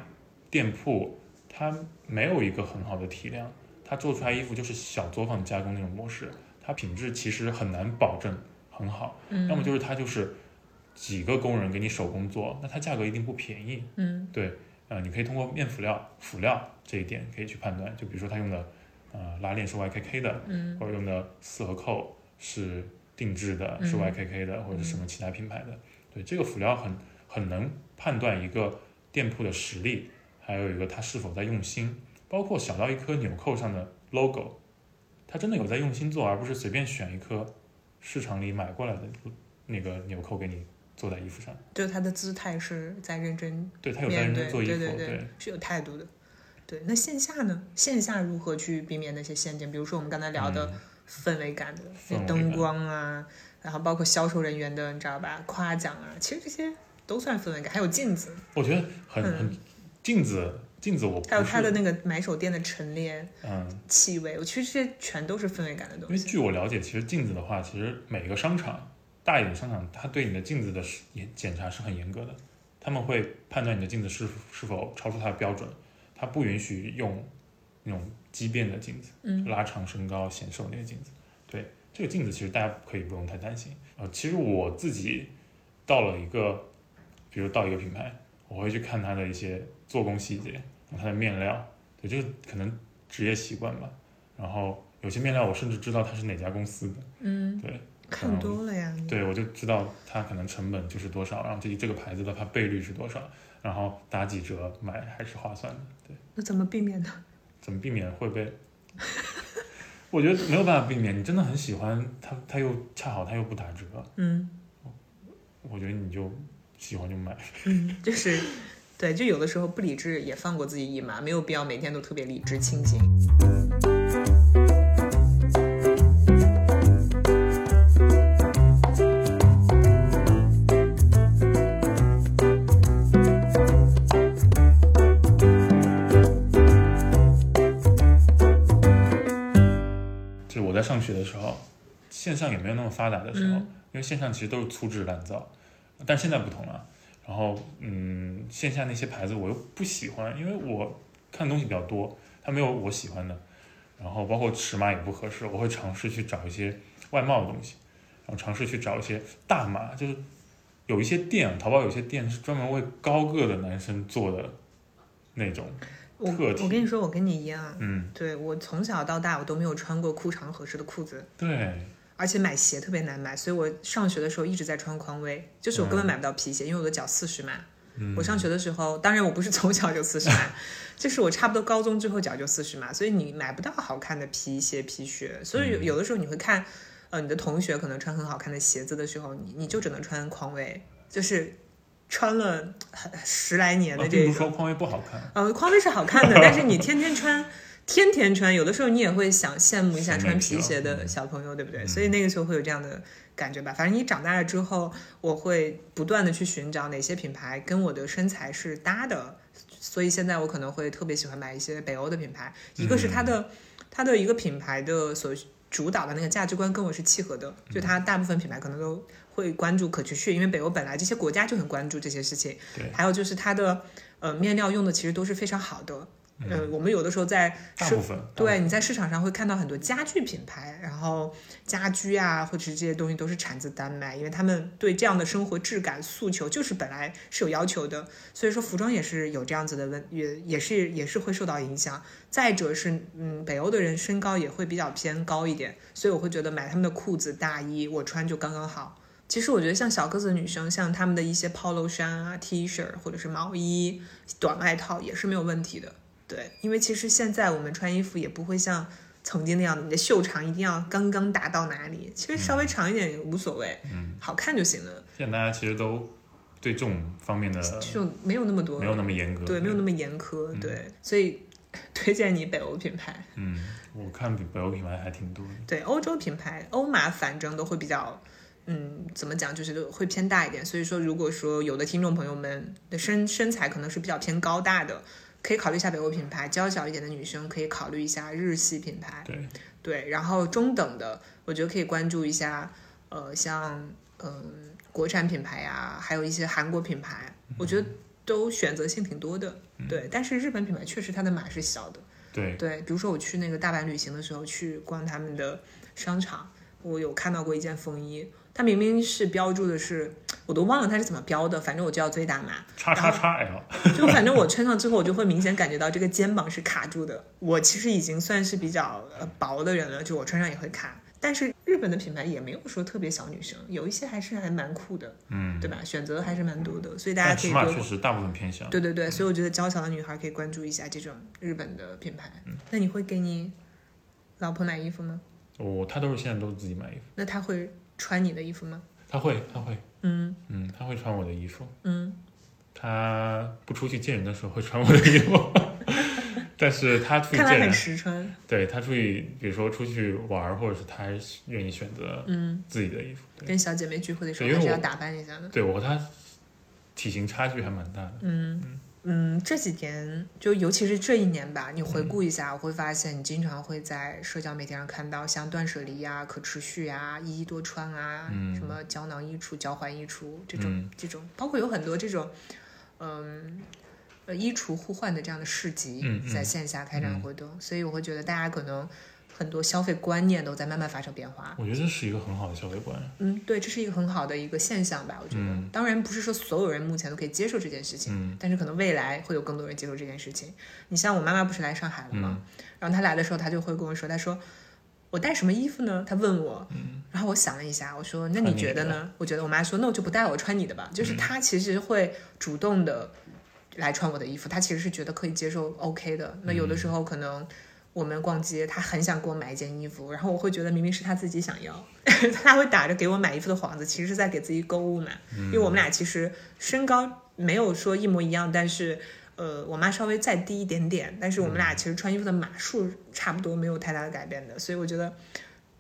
店铺，它没有一个很好的体量，它做出来衣服就是小作坊加工那种模式，它品质其实很难保证很好。嗯，要么就是它就是几个工人给你手工做，那它价格一定不便宜。嗯对，呃，你可以通过面辅料、辅料这一点可以去判断，就比如说它用的呃拉链是 YKK 的，嗯或者用的四合扣是定制的，是嗯 YKK 的、或者是什么其他品牌的。对，这个辅料很很能判断一个店铺的实力，还有一个它是否在用心，包括小到一颗纽扣上的 logo，它真的有在用心做，而不是随便选一颗市场里买过来的那个纽扣给你做在衣服上。就他的姿态是在认真对，他有在认，真做衣服，对对对，是有态度的。对，那线下呢？线下如何去避免那些陷阱？比如说我们刚才聊的嗯氛围感的，那灯光啊，然后包括销售人员的，你知道吧？夸奖啊，其实这些都算氛围感。还有镜子，我觉得很嗯很镜子镜子我还有它的那个买手店的陈列嗯，气味，我其实这些全都是氛围感的东西因为。据我了解，其实镜子的话，其实每个商场大一点的商场，它对你的镜子的是也检查是很严格的，他们会判断你的镜子是是否超出它的标准，它不允许用那种畸变的镜子，嗯拉长身高显瘦那个镜子。对，这个镜子其实大家可以不用太担心。呃，其实我自己到了一个，比如到一个品牌，我会去看它的一些做工细节，它的面料，对，这个可能职业习惯吧。然后有些面料我甚至知道它是哪家公司的，嗯，对看多了呀。对我就知道它可能成本就是多少，然后这这个牌子的它倍率是多少，然后打几折买还是划算的。对，那怎么避免呢？怎么避免会被？我觉得没有办法避免，你真的很喜欢它，它又恰好它又不打折，嗯我觉得你就喜欢就买。嗯，就是对，就有的时候不理智也放过自己一马，没有必要每天都特别理智清醒。在上学的时候，线上也没有那么发达的时候，嗯因为线上其实都是粗制滥造，但现在不同了。然后，嗯，线下那些牌子我又不喜欢，因为我看东西比较多，它没有我喜欢的。然后包括尺码也不合适，我会尝试去找一些外贸的东西，然后尝试去找一些大码，就是有一些店，淘宝有些店是专门为高个的男生做的那种，我我跟你说，我跟你一样，嗯，对我从小到大我都没有穿过裤长合适的裤子，对，而且买鞋特别难买，所以我上学的时候一直在穿匡威，就是我根本买不到皮鞋，因为我的脚四十码。嗯，我上学的时候，当然我不是从小就四十码，就是我差不多高中之后脚就四十码，所以你买不到好看的皮鞋、皮靴，所以有的时候你会看，呃，你的同学可能穿很好看的鞋子的时候，你你就只能穿匡威，就是穿了很十来年的这个啊并不是，说匡威不好看，呃，匡威是好看的，但是你天天穿。天天穿，有的时候你也会想羡慕一下穿皮鞋的小朋友，对不对？所以那个时候会有这样的感觉吧。反正你长大了之后，我会不断的去寻找哪些品牌跟我的身材是搭的，所以现在我可能会特别喜欢买一些北欧的品牌，一个是它的、它的一个品牌的所主导的那个价值观跟我是契合的，就它大部分品牌可能都会关注可持续，因为北欧本来这些国家就很关注这些事情。对还有就是它的呃面料用的其实都是非常好的。呃，我们有的时候在市大部分对，你在市场上会看到很多家具品牌，然后家居啊，或者是这些东西都是产自丹麦，因为他们对这样的生活质感诉求就是本来是有要求的，所以说服装也是有这样子的问，也也是也是会受到影响。再者是，嗯，北欧的人身高也会比较偏高一点，所以我会觉得买他们的裤子、大衣我穿就刚刚好。其实我觉得像小个子的女生，像她们的一些 polo 衫啊、T 恤或者是毛衣、短外套也是没有问题的。对，因为其实现在我们穿衣服也不会像曾经那样，你的袖长一定要刚刚达到哪里，其实稍微长一点也无所谓，嗯，好看就行了，现在大家其实都对这种方面的就没有那么多，没有那么严格，对，没有那么严苛，对，所以推荐你北欧品牌。嗯，我看北欧品牌还挺多的，对，欧洲品牌，欧马反正都会比较，嗯，怎么讲，就是会偏大一点。所以说，如果说有的听众朋友们的身身材可能是比较偏高大的，可以考虑一下北欧品牌；娇小一点的女生可以考虑一下日系品牌。对，对，然后中等的，我觉得可以关注一下，呃，像嗯、国产品牌呀、还有一些韩国品牌，我觉得都选择性挺多的。对，但是日本品牌确实它的码是小的。对，对，比如说我去那个大阪旅行的时候，去逛他们的商场，我有看到过一件风衣，它明明是标注的是，我都忘了它是怎么标的，反正我就要最大码，叉叉叉 L，就反正我穿上之后，我就会明显感觉到这个肩膀是卡住的。我其实已经算是比较呃薄的人了，就我穿上也会卡。但是日本的品牌也没有说特别小女生，有一些还是还蛮酷的，嗯，对吧？选择还是蛮多的，所以大家但尺码可以多确实大部分偏小。对对对，所以我觉得娇小的女孩可以关注一下这种日本的品牌。那你会给你老婆买衣服吗？我她都是现在都是自己买衣服，那她会穿你的衣服吗？他会他会，嗯嗯，他会穿我的衣服。嗯，他不出去见人的时候会穿我的衣服，但是他出去见人，实穿。对他出去，比如说出去玩儿，或者是他还是愿意选择嗯，自己的衣服。对，跟小姐妹聚会的时候还是要打扮一下的。对我和他体型差距还蛮大的。嗯嗯，这几年就尤其是这一年吧，你回顾一下，我会发现你经常会在社交媒体上看到像断舍离呀、可持续呀、一衣多穿啊、嗯。什么胶囊衣橱、交换衣橱这种、嗯。这种，包括有很多这种，嗯。呃，衣橱互换的这样的市集嗯嗯。在线下开展嗯。活动，所以我会觉得大家可能很多消费观念都在慢慢发生变化。我觉得这是一个很好的消费观。嗯，对，这是一个很好的一个现象吧，我觉得。嗯当然不是说所有人目前都可以接受这件事情，嗯但是可能未来会有更多人接受这件事情。你像我妈妈不是来上海了吗？嗯然后她来的时候，她就会跟我说，她说我带什么衣服呢？她问我，嗯然后我想了一下，我说那你觉得呢？我觉得我妈说那我就不带，我穿你的吧。就是嗯她其实会主动的来穿我的衣服，她其实是觉得可以接受 OK 的。那有的嗯时候可能。我们逛街，他很想给我买一件衣服，然后我会觉得明明是他自己想要，他会打着给我买衣服的幌子，其实是在给自己购物嘛。因为我们俩其实身高没有说一模一样，但是呃，我妈稍微再低一点点，但是我们俩其实穿衣服的码数差不多，没有太大的改变的。所以我觉得，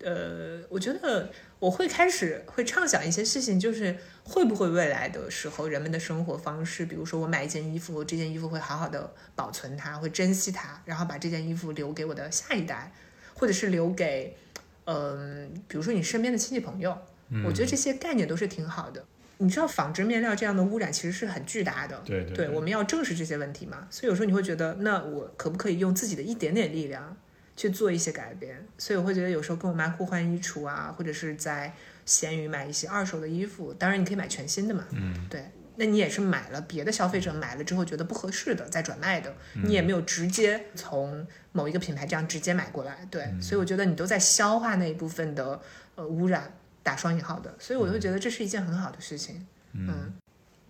呃，我觉得我会开始会畅想一些事情，就是会不会未来的时候，人们的生活方式，比如说我买一件衣服，我这件衣服会好好的保存它，会珍惜它，然后把这件衣服留给我的下一代，或者是留给，嗯、比如说你身边的亲戚朋友。我觉得这些概念都是挺好的。你知道纺织面料这样的污染其实是很巨大的，对对我们要正视这些问题嘛。所以有时候你会觉得，那我可不可以用自己的一点点力量去做一些改变？所以我会觉得有时候跟我妈互换衣橱啊，或者是在闲鱼买一些二手的衣服，当然你可以买全新的嘛，嗯，对。那你也是买了别的消费者买了之后觉得不合适的再转卖的，你也没有直接从某一个品牌这样直接买过来，对。所以我觉得你都在消化那一部分的呃污染，打双引号的，所以我会觉得这是一件很好的事情。嗯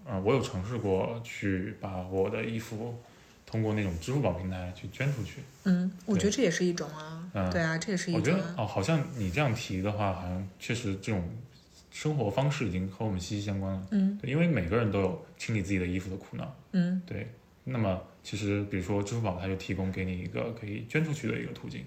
啊、我有尝试过去把我的衣服通过那种支付宝平台去捐出去。嗯，我觉得这也是一种啊，嗯对啊，这也是一种我觉。得哦，好像你这样提的话，好像确实这种生活方式已经和我们息息相关了。嗯对，因为每个人都有清理自己的衣服的苦恼。嗯对，那么其实比如说支付宝，它就提供给你一个可以捐出去的一个途径。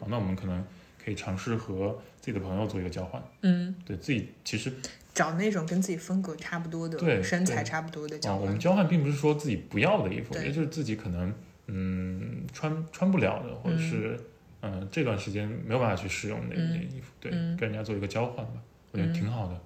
哦，那我们可能可以尝试和自己的朋友做一个交换。嗯，对自己其实找那种跟自己风格差不多的、对身材差不多的啊、交换我们。交换并不是说自己不要的衣服，也就是自己可能嗯穿穿不了的，或者是嗯、呃这段时间没有办法去试用的一件衣服，对，嗯跟人家做一个交换吧，我觉得挺好的。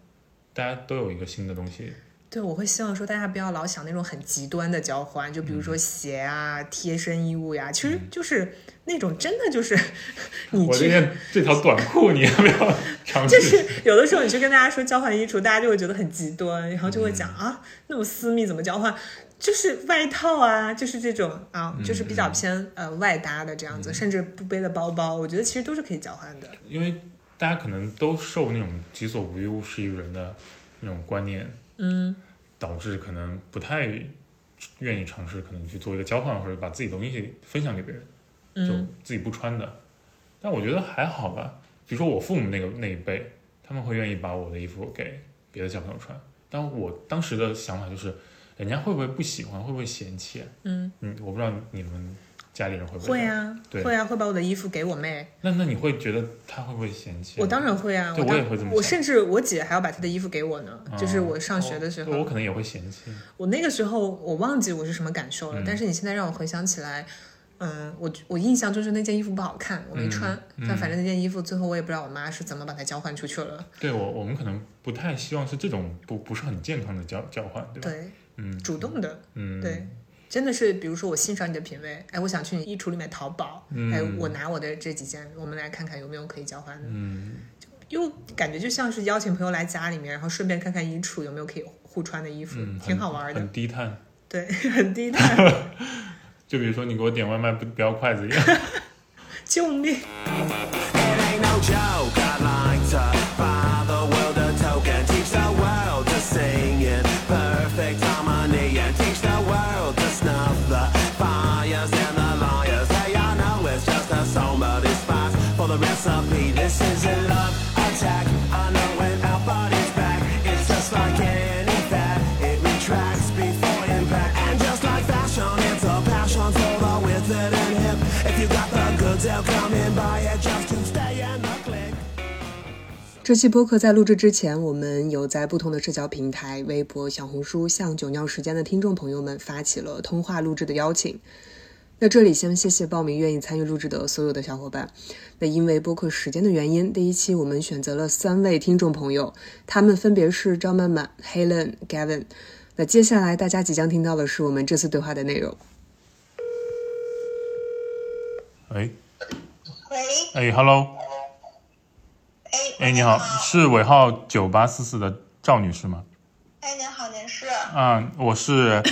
大家都有一个新的东西，对，我会希望说大家不要老想那种很极端的交换，就比如嗯说鞋啊、贴身衣物呀，其实就是那种真的就是 你我这去。件这条短裤你要不要尝试？就是有的时候你去跟大家说交换衣橱，大家就会觉得很极端，然后就会讲、嗯啊那么私密怎么交换？就是外套啊，就是这种啊，就是比较偏呃外搭的这样嗯子，甚至不背的包包，我觉得其实都是可以交换的。因为大家可能都受那种“己所不欲，勿施于人”的那种观念，嗯导致可能不太愿意尝试，可能去做一个交换，或者把自己东西分享给别人。就嗯自己不穿的。但我觉得还好吧，比如说我父母那个那一辈，他们会愿意把我的衣服给别的小朋友穿。但我当时的想法就是，人家会不会不喜欢，会不会嫌弃啊？嗯，嗯，我不知道你们家里人会不会会。啊，对会啊，会把我的衣服给我妹。那那你会觉得她会不会嫌弃啊？我当然会啊，我也会这么想我甚至我姐还要把她的衣服给我呢，哦就是我上学的时候。哦我可能也会嫌弃。我那个时候我忘记我是什么感受了，嗯但是你现在让我回想起来，嗯，我我印象就是那件衣服不好看，我没穿，嗯但反正那件衣服最后我也不知道我妈是怎么把它交换出去了。对我，我们可能不太希望是这种不不是很健康的交交换，对吧？对，嗯主动的，嗯，对，真的是，比如说我欣赏你的品味，哎，我想去你衣橱里面淘宝，嗯哎，我拿我的这几件，我们来看看有没有可以交换的，嗯，又感觉就像是邀请朋友来家里面，然后顺便看看衣橱有没有可以互穿的衣服，嗯，挺好玩的，很低碳。对，很低碳，就比如说你给我点外卖不不要筷子一样。救命！这期播客在录制之前，我们有在不同的社交平台、微博、小红书向酒尿时间的听众朋友们发起了通话录制的邀请。那这里先谢谢报名愿意参与录制的所有的小伙伴。那因为播客时间的原因，第一期我们选择了三位听众朋友，他们分别是张曼曼、Helen、Gavin。那接下来大家即将听到的是我们这次对话的内容。喂，喂，哎，Hello，哎，哎，你好，是尾号九八四四的赵女士吗？哎，您好，您是？嗯，我是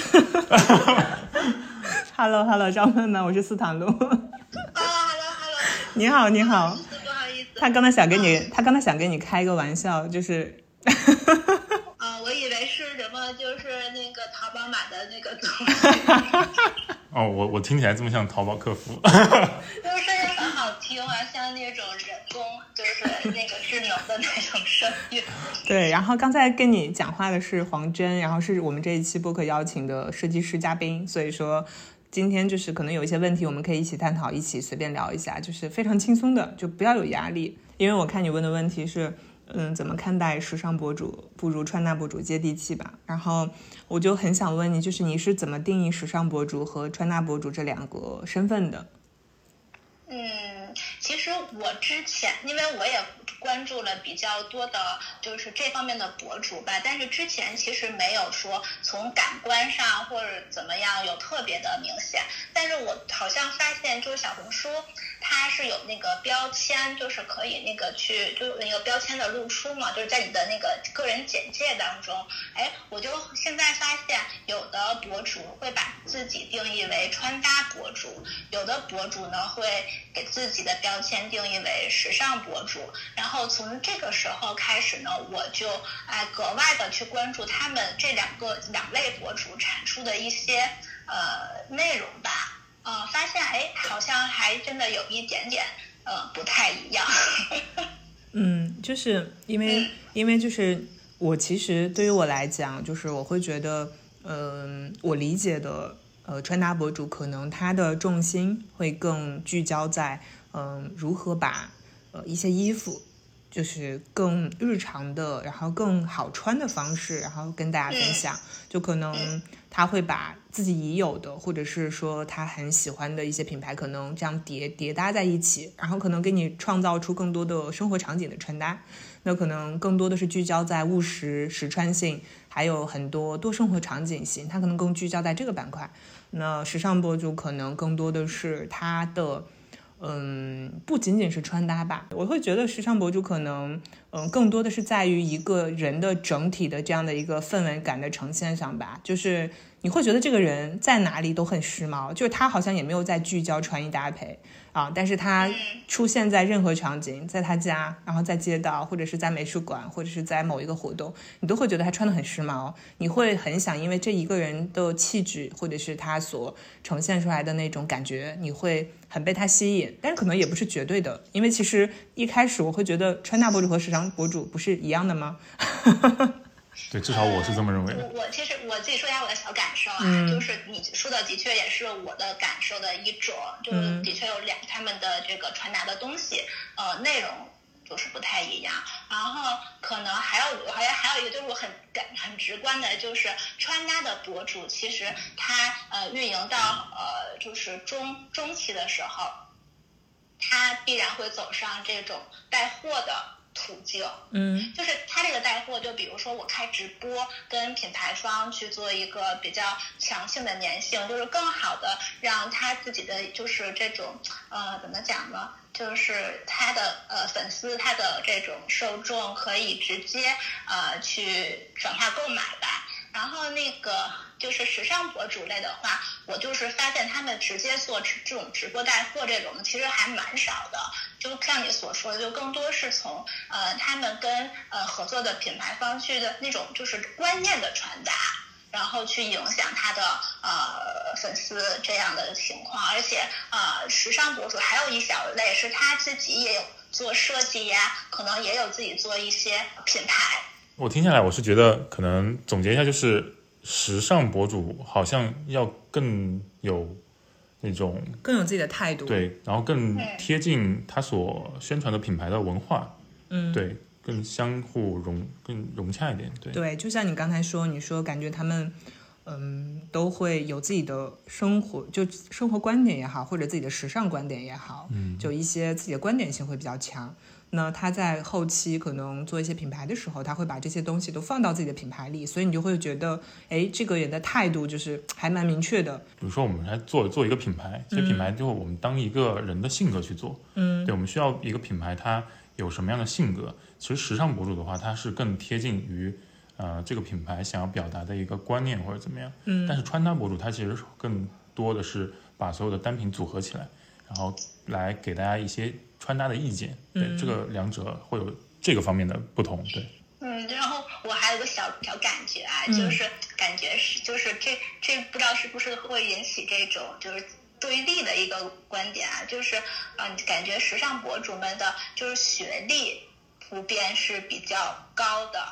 ，Hello Hello，张曼曼，我是斯坦路。啊，Hello，Hello，你好你好，不好意思，他刚才想跟你，他刚才想跟你开个玩笑，就是啊，我以为是什么，就是那个淘宝买的那个东西，哦，我我听起来这么像淘宝客服，就是声音很好听啊，像那种人工，就是那个智能的那种声音。对。然后刚才跟你讲话的是黄真，然后是我们这一期播客邀请的设计师嘉宾，所以说今天就是可能有一些问题，我们可以一起探讨，一起随便聊一下，就是非常轻松的，就不要有压力。因为我看你问的问题是，嗯，怎么看待时尚博主不如穿搭博主接地气吧？然后我就很想问你，就是你是怎么定义时尚博主和穿搭博主这两个身份的？嗯，其实我之前，因为我也关注了比较多的，就是这方面的博主吧，但是之前其实没有说从感官上或者怎么样有特别的明显，但是我好像发现就是小红书它是有那个标签，就是可以那个去就有那个标签的露出嘛，就是在你的那个个人简介当中，哎，我就现在发现有的博主会把自己定义为穿搭博主，有的博主呢会给自己的标签定义为时尚博主，然后从这个时候开始呢，我就哎格外的去关注他们这两个两类博主产出的一些呃内容吧，呃，发现哎好像还真的有一点点呃不太一样。嗯，就是因为、嗯因为就是我其实对于我来讲，就是我会觉得，嗯、我理解的呃穿搭博主可能他的重心会更聚焦在嗯、如何把呃一些衣服。就是更日常的，然后更好穿的方式，然后跟大家分享。就可能他会把自己已有的，或者是说他很喜欢的一些品牌，可能这样叠叠搭在一起，然后可能给你创造出更多的生活场景的穿搭。那可能更多的是聚焦在务实、实穿性，还有很多多生活场景性，它可能更聚焦在这个板块。那时尚博主可能更多的是他的。嗯，不仅仅是穿搭吧，我会觉得时尚博主可能，嗯，更多的是在于一个人的整体的这样的一个氛围感的呈现上吧。就是你会觉得这个人在哪里都很时髦，就是他好像也没有在聚焦穿衣搭配啊，但是他出现在任何场景，在他家，然后在街道，或者是在美术馆，或者是在某一个活动，你都会觉得他穿的很时髦，你会很想因为这一个人的气质，或者是他所呈现出来的那种感觉，你会很被他吸引。但是可能也不是绝对的，因为其实一开始我会觉得穿搭博主和时尚博主不是一样的吗？对，至少我是这么认为的。我我其实我自己说一下我的小感受啊，嗯就是你说的的确也是我的感受的一种，就的确有两他们的这个传达的东西，呃，内容就是不太一样。然后可能还有好像还有一个就是我很感很直观的，就是穿搭的博主，其实他呃运营到呃就是中中期的时候，他必然会走上这种带货的途径。嗯就是他这个带货，就比如说我开直播，跟品牌方去做一个比较强性的粘性，就是更好的让他自己的就是这种呃怎么讲呢？就是他的呃粉丝，他的这种受众可以直接呃去转化购买吧。然后那个就是时尚博主类的话，我就是发现他们直接做这种直播带货这种，其实还蛮少的。就像你所说的，就更多是从呃他们跟呃合作的品牌方去的那种就是观念的传达，然后去影响他的呃粉丝这样的情况。而且呃时尚博主还有一小类是他自己也有做设计呀，可能也有自己做一些品牌。我听下来，我是觉得可能总结一下，就是时尚博主好像要更有那种更有自己的态度。，对，然后更贴近他所宣传的品牌的文化，嗯，对，更相互融更融洽一点，对，对，就像你刚才说，你说感觉他们，嗯，都会有自己的生活，就生活观点也好，或者自己的时尚观点也好，嗯，就一些自己的观点性会比较强。那他在后期可能做一些品牌的时候，他会把这些东西都放到自己的品牌里，所以你就会觉得，哎，这个人的态度就是还蛮明确的。比如说我们来做做一个品牌，其实品牌就是我们当一个人的性格去做，嗯，对，我们需要一个品牌它有什么样的性格。其实时尚博主的话，它是更贴近于呃这个品牌想要表达的一个观念或者怎么样，嗯，但是穿搭博主他其实更多的是把所有的单品组合起来，然后来给大家一些穿搭的意见，对，这个两者会有这个方面的不同，对。嗯，然后我还有个小小感觉啊，就是感觉是就是这这不知道是不是会引起这种就是对立的一个观点啊，就是嗯，感觉时尚博主们的就是学历普遍是比较高的。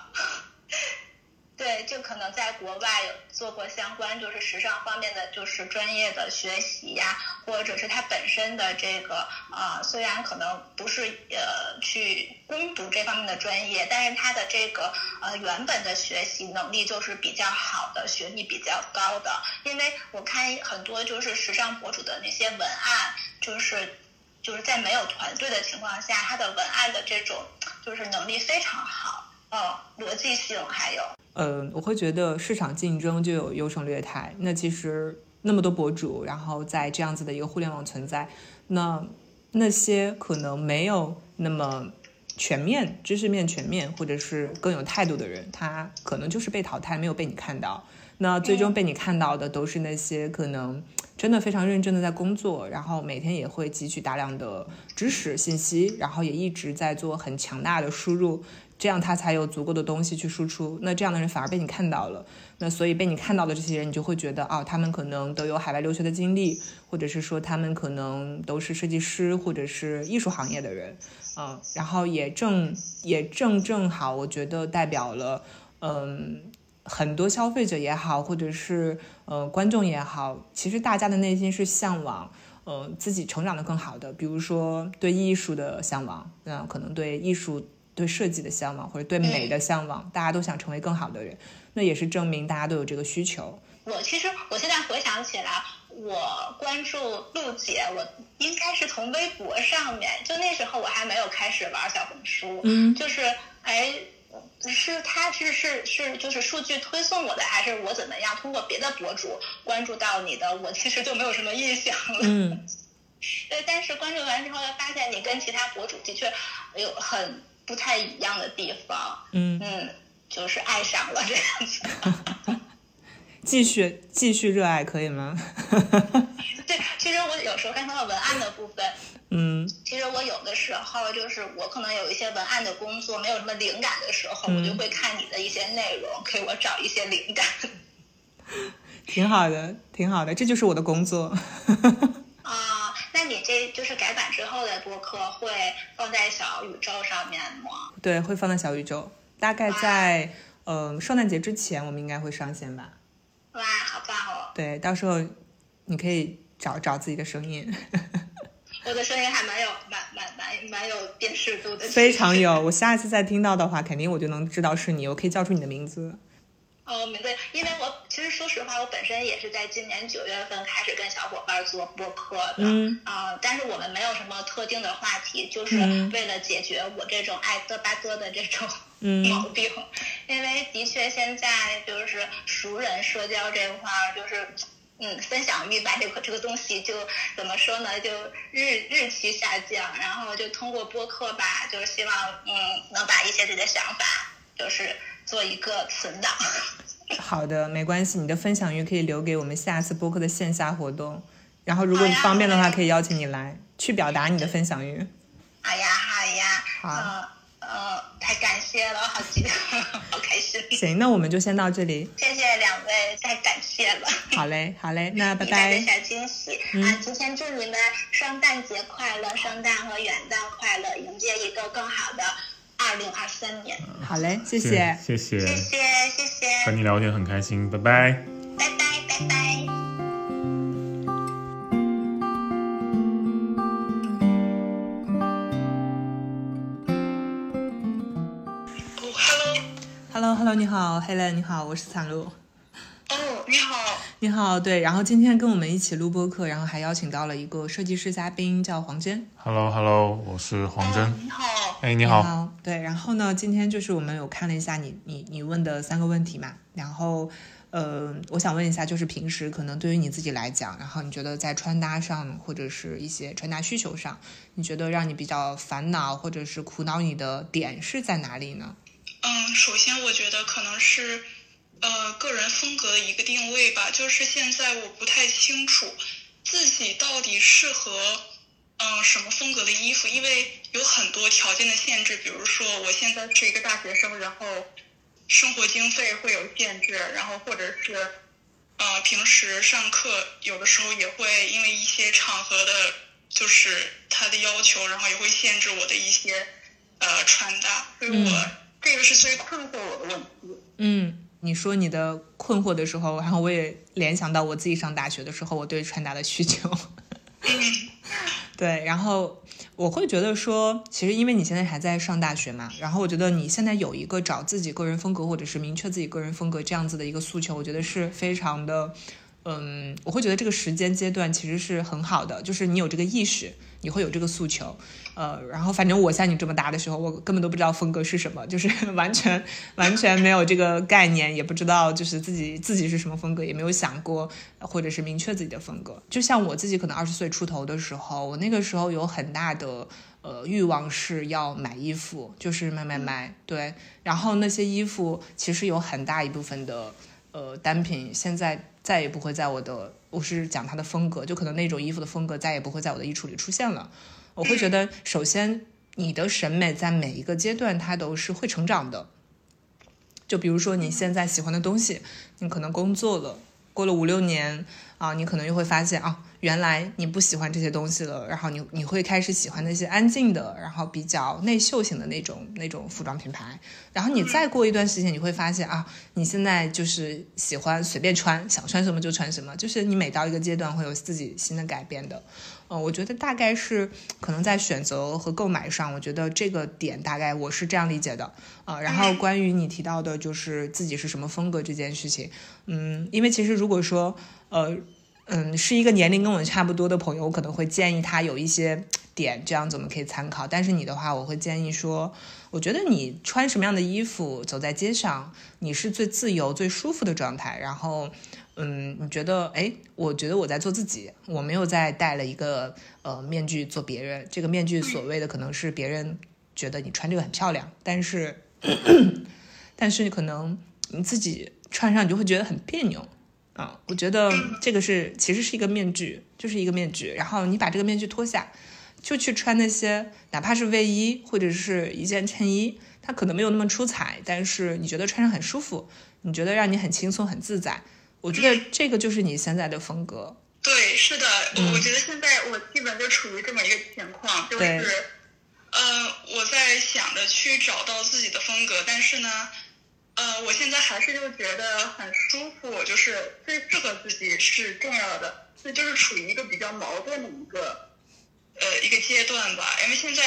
对，就可能在国外有做过相关就是时尚方面的就是专业的学习呀，或者是他本身的这个啊、虽然可能不是呃去攻读这方面的专业，但是他的这个呃原本的学习能力就是比较好的，学历比较高的。因为我看很多就是时尚博主的那些文案，就是就是在没有团队的情况下，他的文案的这种就是能力非常好，嗯，逻辑性还有。呃，我会觉得市场竞争就有优胜劣汰。那其实那么多博主，然后在这样子的一个互联网存在，那那些可能没有那么全面、知识面全面，或者是更有态度的人，他可能就是被淘汰，没有被你看到。那最终被你看到的都是那些可能真的非常认真的在工作，然后每天也会汲取大量的知识信息，然后也一直在做很强大的输入，这样他才有足够的东西去输出。那这样的人反而被你看到了，那所以被你看到的这些人，你就会觉得哦，他们可能都有海外留学的经历，或者是说他们可能都是设计师或者是艺术行业的人，嗯，然后也正也正正好，我觉得代表了，嗯。很多消费者也好，或者是呃观众也好，其实大家的内心是向往呃自己成长的更好的，比如说对艺术的向往，那可能对艺术、对设计的向往，或者对美的向往，大家都想成为更好的人，那也是证明大家都有这个需求。我其实我现在回想起来，我关注陆姐，我应该是从微博上面，就那时候我还没有开始玩小红书，嗯就是哎。是他是是是就是数据推送我的，还是我怎么样通过别的博主关注到你的？我其实就没有什么印象了。嗯，对，但是关注完之后，发现你跟其他博主的确有很不太一样的地方。嗯嗯，就是爱上了这样子。继续继续热爱可以吗？对，其实我有时候看他的文案的部分，嗯其实我有的时候就是我可能有一些文案的工作没有什么灵感的时候，我就会看你的一些内容，给我找一些灵感。挺好的，挺好的，这就是我的工作。啊，那你这就是改版之后的播客会放在小宇宙上面吗？对，会放在小宇宙，大概在呃圣诞节之前，我们应该会上线吧。哇，好棒哦！对，到时候你可以找找自己的声音，我的声音还蛮有蛮蛮蛮蛮有辨识度的，非常有。我下一次再听到的话，肯定我就能知道是你，我可以叫出你的名字。哦，没对，因为我我本身也是在今年九月份开始跟小伙伴做播客的，嗯啊、但是我们没有什么特定的话题，就是嗯为了解决我这种爱嘚吧嘚的这种嗯毛病，因为的确现在就是熟人社交这块儿，就是。嗯，分享欲吧，这个这个东西就怎么说呢，就日日趋下降。然后就通过播客吧，就是希望嗯能把一些自己的想法，就是做一个存档。好的，没关系，你的分享欲可以留给我们下次播客的线下活动。然后，如果你方便的话，可以邀请你来，去表达你的分享欲。好呀，好呀，好呃呃，太感谢了，好激动，好开心，行，那我们就先到这里。谢谢两位，太感谢了。好嘞，好嘞，那拜拜。小惊喜、嗯啊！提前祝你们圣诞节快乐，圣诞和元旦快乐，迎接一个更好的二零二三年。好嘞，谢谢，谢谢，谢谢，谢谢，和你聊天很开心，拜拜，拜拜，拜拜。Hello，Hello，hello, 你好，Helen，你好，我是残露。哦，你好，你好，对，然后今天跟我们一起录播客，然后还邀请到了一个设计师嘉宾，叫黄真。Hello Hello，我是黄真。哦你好，哎，你你好。对，然后呢，今天就是我们有看了一下你你你问的三个问题嘛，然后呃，我想问一下，就是平时可能对于你自己来讲，然后你觉得在穿搭上或者是一些穿搭需求上，你觉得让你比较烦恼或者是苦恼你的点是在哪里呢？嗯，首先我觉得可能是，呃，个人风格的一个定位吧。就是现在我不太清楚自己到底适合，嗯、什么风格的衣服，因为有很多条件的限制。比如说，我现在是一个大学生，然后生活经费会有限制，然后或者是，呃，平时上课有的时候也会因为一些场合的，就是他的要求，然后也会限制我的一些呃穿搭，所以我、嗯这个是最困惑我的问题。嗯，你说你的困惑的时候，然后我也联想到我自己上大学的时候，我对穿搭的需求。对，然后我会觉得说，其实因为你现在还在上大学嘛，然后我觉得你现在有一个找自己个人风格或者是明确自己个人风格这样子的一个诉求，我觉得是非常的，嗯，我会觉得这个时间阶段其实是很好的，就是你有这个意识，你会有这个诉求，呃，然后反正我像你这么大的时候，我根本都不知道风格是什么，就是 完全完全没有这个概念，也不知道就是自己自己是什么风格，也没有想过或者是明确自己的风格。就像我自己可能二十岁出头的时候，我那个时候有很大的呃欲望是要买衣服，就是买买买，对，然后那些衣服其实有很大一部分的呃单品现在再也不会在我的，我是讲他的风格，就可能那种衣服的风格再也不会在我的衣橱里出现了。我会觉得，首先你的审美在每一个阶段它都是会成长的。就比如说你现在喜欢的东西，你可能工作了，过了五六年啊，你可能又会发现啊，原来你不喜欢这些东西了，然后你你会开始喜欢那些安静的，然后比较内秀型的那种那种服装品牌。然后你再过一段时间，你会发现啊，你现在就是喜欢随便穿，想穿什么就穿什么，就是你每到一个阶段会有自己新的改变的。呃，我觉得大概是可能在选择和购买上，我觉得这个点大概我是这样理解的。呃，然后关于你提到的，就是自己是什么风格这件事情，嗯，因为其实如果说，呃，嗯，是一个年龄跟我差不多的朋友，我可能会建议他有一些点，这样子我们可以参考。但是你的话，我会建议说，我觉得你穿什么样的衣服走在街上，你是最自由、最舒服的状态。然后，嗯，你觉得，哎，我觉得我在做自己，我没有在戴了一个呃面具做别人。这个面具所谓的可能是别人觉得你穿这个很漂亮，但是，但是可能你自己穿上你就会觉得很别扭。啊，我觉得这个是其实是一个面具，就是一个面具。然后你把这个面具脱下，就去穿那些哪怕是卫衣或者是一件衬衣，它可能没有那么出彩，但是你觉得穿上很舒服，你觉得让你很轻松很自在。我觉得这个就是你现在的风格。对，是的，嗯我我觉得现在我基本就处于这么一个情况，就对是，呃，我在想着去找到自己的风格，但是呢，呃，我现在还是就觉得很舒服，就是最适合自己是重要的，所以就是处于一个比较矛盾的一个，呃，一个阶段吧。因为现在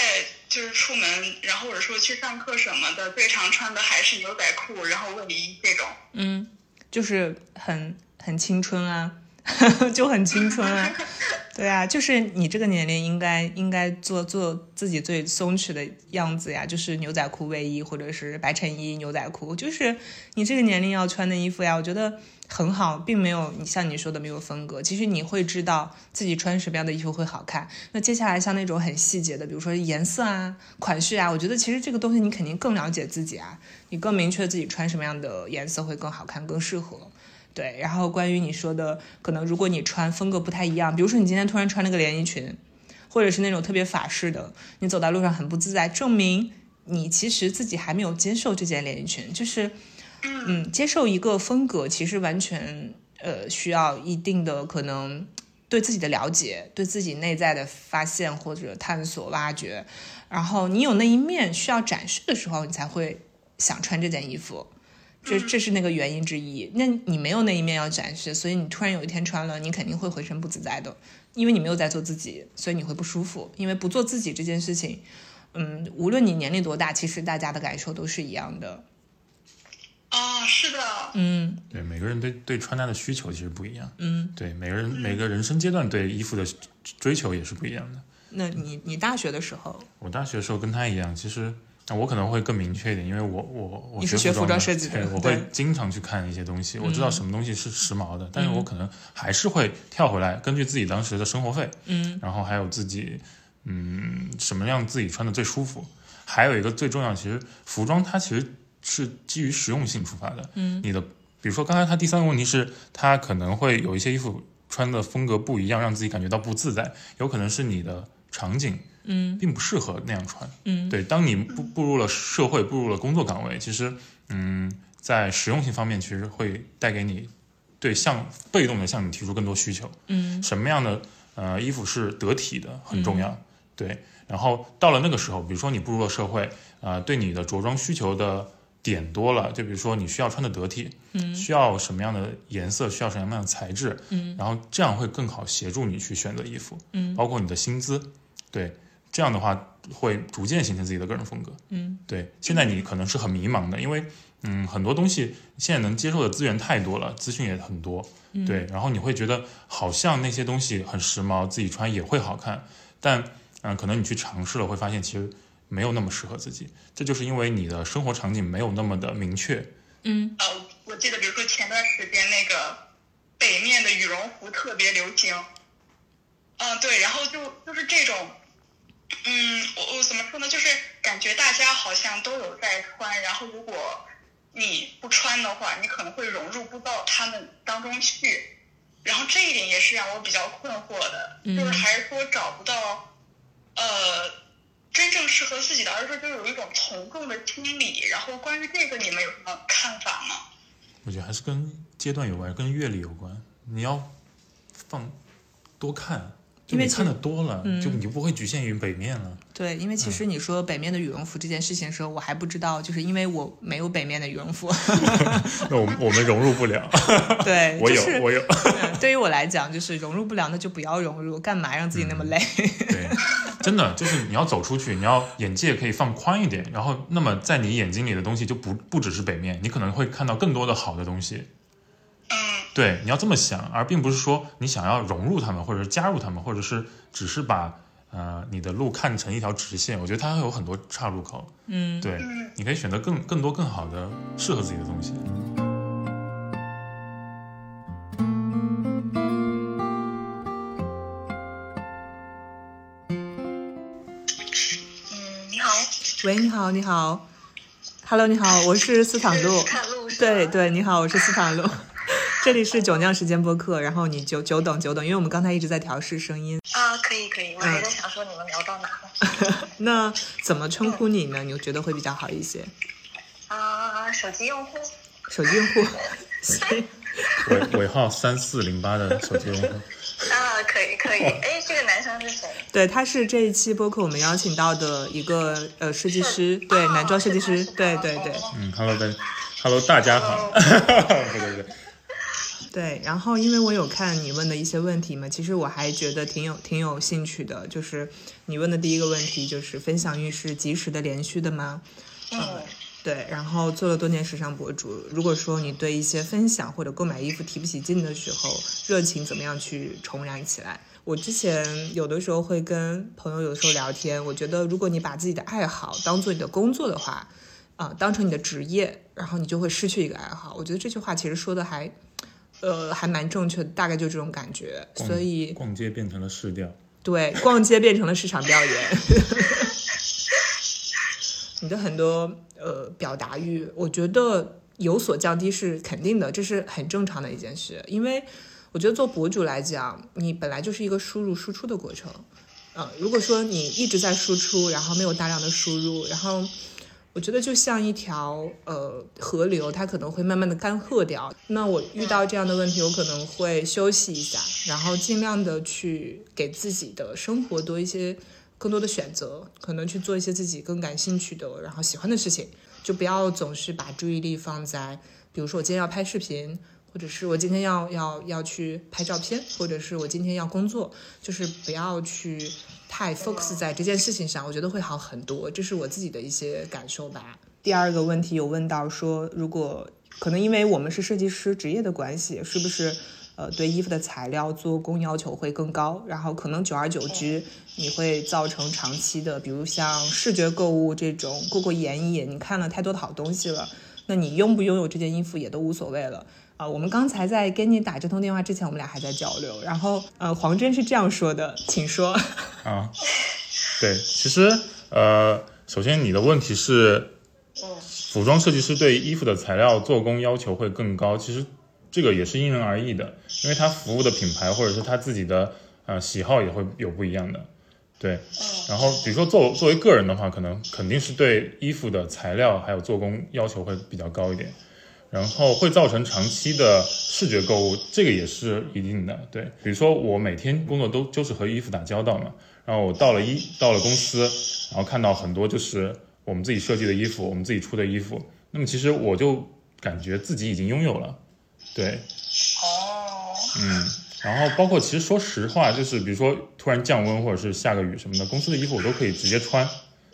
就是出门，然后或者说去上课什么的，最常穿的还是牛仔裤，然后卫衣这种。嗯，就是很很青春啊，就很青春啊。对啊，就是你这个年龄应该应该做做自己最松弛的样子呀，就是牛仔裤、卫衣或者是白衬衣、牛仔裤，就是你这个年龄要穿的衣服呀。我觉得很好，并没有你像你说的没有风格。其实你会知道自己穿什么样的衣服会好看。那接下来像那种很细节的，比如说颜色啊、款式啊，我觉得其实这个东西你肯定更了解自己啊，你更明确自己穿什么样的颜色会更好看、更适合。对，然后关于你说的，可能如果你穿风格不太一样，比如说你今天突然穿了个连衣裙，或者是那种特别法式的，你走在路上很不自在，证明你其实自己还没有接受这件连衣裙，就是，嗯，接受一个风格，其实完全呃需要一定的可能对自己的了解，对自己内在的发现或者探索挖掘，然后你有那一面需要展示的时候，你才会想穿这件衣服。这这是那个原因之一。那你没有那一面要展示，所以你突然有一天穿了，你肯定会浑身不自在的，因为你没有在做自己，所以你会不舒服。因为不做自己这件事情，嗯，无论你年龄多大，其实大家的感受都是一样的。哦，啊，是的，嗯对，每个人对对穿搭的需求其实不一样。嗯，对，每个人每个人生阶段对衣服的追求也是不一样的。那你你大学的时候，我大学的时候跟他一样，其实啊我可能会更明确一点，因为我我我你是学服装设计我会经常去看一些东西，我知道嗯什么东西是时髦的，但是我可能还是会跳回来，根据自己当时的生活费，嗯然后还有自己嗯什么样自己穿的最舒服，还有一个最重要，其实服装它其实是基于实用性出发的，嗯。你的比如说刚才他第三个问题是，他可能会有一些衣服穿的风格不一样，让自己感觉到不自在，有可能是你的场景嗯。并不适合那样穿。嗯，对，当你步步入了社会，步入了工作岗位，其实，嗯，在实用性方面，其实会带给你对向被动的向你提出更多需求。嗯。什么样的呃衣服是得体的很重要。对，然后到了那个时候，比如说你步入了社会，呃，对你的着装需求的点多了，就比如说你需要穿的得体，嗯。需要什么样的颜色，需要什么样的材质，嗯。然后这样会更好协助你去选择衣服，嗯。包括你的薪资，对，这样的话会逐渐形成自己的个人风格。嗯。对，现在你可能是很迷茫的，因为嗯，很多东西现在能接受的资源太多了，资讯也很多，嗯。对，然后你会觉得好像那些东西很时髦，自己穿也会好看，但嗯、可能你去尝试了，会发现其实没有那么适合自己，这就是因为你的生活场景没有那么的明确。嗯。呃，我记得比如说前段时间那个北面的羽绒服特别流行，嗯、对，然后就就是这种，嗯，我我怎么说呢？就是感觉大家好像都有在穿，然后如果你不穿的话，你可能会融入不到他们当中去，然后这一点也是让我比较困惑的，嗯就是还是说找不到，呃。真正适合自己的，而是说就有一种从众的心理。然后关于这个，你们有什么看法吗？我觉得还是跟阶段有关，跟阅历有关。你要放多看，就你看因为其实的多了，嗯就你就不会局限于北面了。对，因为其实你说北面的羽绒服这件事情的时候，我还不知道，就是因为我没有北面的羽绒服。那我们我们融入不了。对，我有就是我有。嗯对于我来讲，就是融入不了，那就不要融入，干嘛让自己那么累？对，真的就是你要走出去，你要眼界可以放宽一点，然后那么在你眼睛里的东西就不不只是北面，你可能会看到更多的好的东西。嗯对，你要这么想，而并不是说你想要融入他们，或者是加入他们，或者是只是把呃你的路看成一条直线。我觉得它会有很多岔路口。嗯，对，嗯你可以选择更更多更好的适合自己的东西。嗯，你好，喂，你好，你好，Hello，你好，我是斯坦路。看路对对，你好，我是斯坦路。这里是酒酿时间播客，然后你久久等久等，因为我们刚才一直在调试声音。啊，可以可以，我还在想说你们聊到哪了。那怎么称呼你呢？你觉得会比较好一些？啊，手机用户，手机用户，行尾尾号三四零八的手机用户，啊，可以可以。哎，这个男生是谁？对，他是这一期播客我们邀请到的一个呃设计师，对，男装设计师，对对对。嗯，Hello 大，Hello 大家好，对对不对，对，然后因为我有看你问的一些问题嘛，其实我还觉得挺有挺有兴趣的。就是你问的第一个问题，就是分享欲是及时的、连续的吗？嗯对，然后做了多年时尚博主，如果说你对一些分享或者购买衣服提不起劲的时候，热情怎么样去重燃起来？我之前有的时候会跟朋友有的时候聊天，我觉得如果你把自己的爱好当做你的工作的话，啊、当成你的职业，然后你就会失去一个爱好。我觉得这句话其实说的还，呃，还蛮正确的，大概就这种感觉。所以逛街变成了市调。对，逛街变成了市场调研。你的很多呃表达欲，我觉得有所降低是肯定的，这是很正常的一件事。因为我觉得做博主来讲，你本来就是一个输入输出的过程。呃，如果说你一直在输出，然后没有大量的输入，然后我觉得就像一条呃河流，它可能会慢慢的干涸掉。那我遇到这样的问题，我可能会休息一下，然后尽量的去给自己的生活多一些更多的选择，可能去做一些自己更感兴趣的，然后喜欢的事情，就不要总是把注意力放在，比如说我今天要拍视频。或者是我今天要要要去拍照片，或者是我今天要工作，就是不要去太 focus 在这件事情上，我觉得会好很多。这是我自己的一些感受吧。第二个问题有问到说，如果可能因为我们是设计师职业的关系，是不是？呃，对衣服的材料做工要求会更高，然后可能久而久之，你会造成长期的，比如像视觉购物这种过过眼瘾，你看了太多的好东西了，那你拥不拥有这件衣服也都无所谓了。啊，我们刚才在跟你打这通电话之前，我们俩还在交流，然后呃，黄真是这样说的，请说。啊，对，其实呃，首先你的问题是，服装设计师对衣服的材料做工要求会更高，其实。这个也是因人而异的，因为他服务的品牌或者是他自己的呃喜好也会有不一样的，对。然后比如说作作为个人的话，可能肯定是对衣服的材料还有做工要求会比较高一点，然后会造成长期的视觉购物，这个也是一定的，对。比如说我每天工作都就是和衣服打交道嘛，然后我到了一到了公司，然后看到很多就是我们自己设计的衣服，我们自己出的衣服，那么其实我就感觉自己已经拥有了。对，哦，嗯，然后包括其实说实话，就是比如说突然降温或者是下个雨什么的，公司的衣服我都可以直接穿，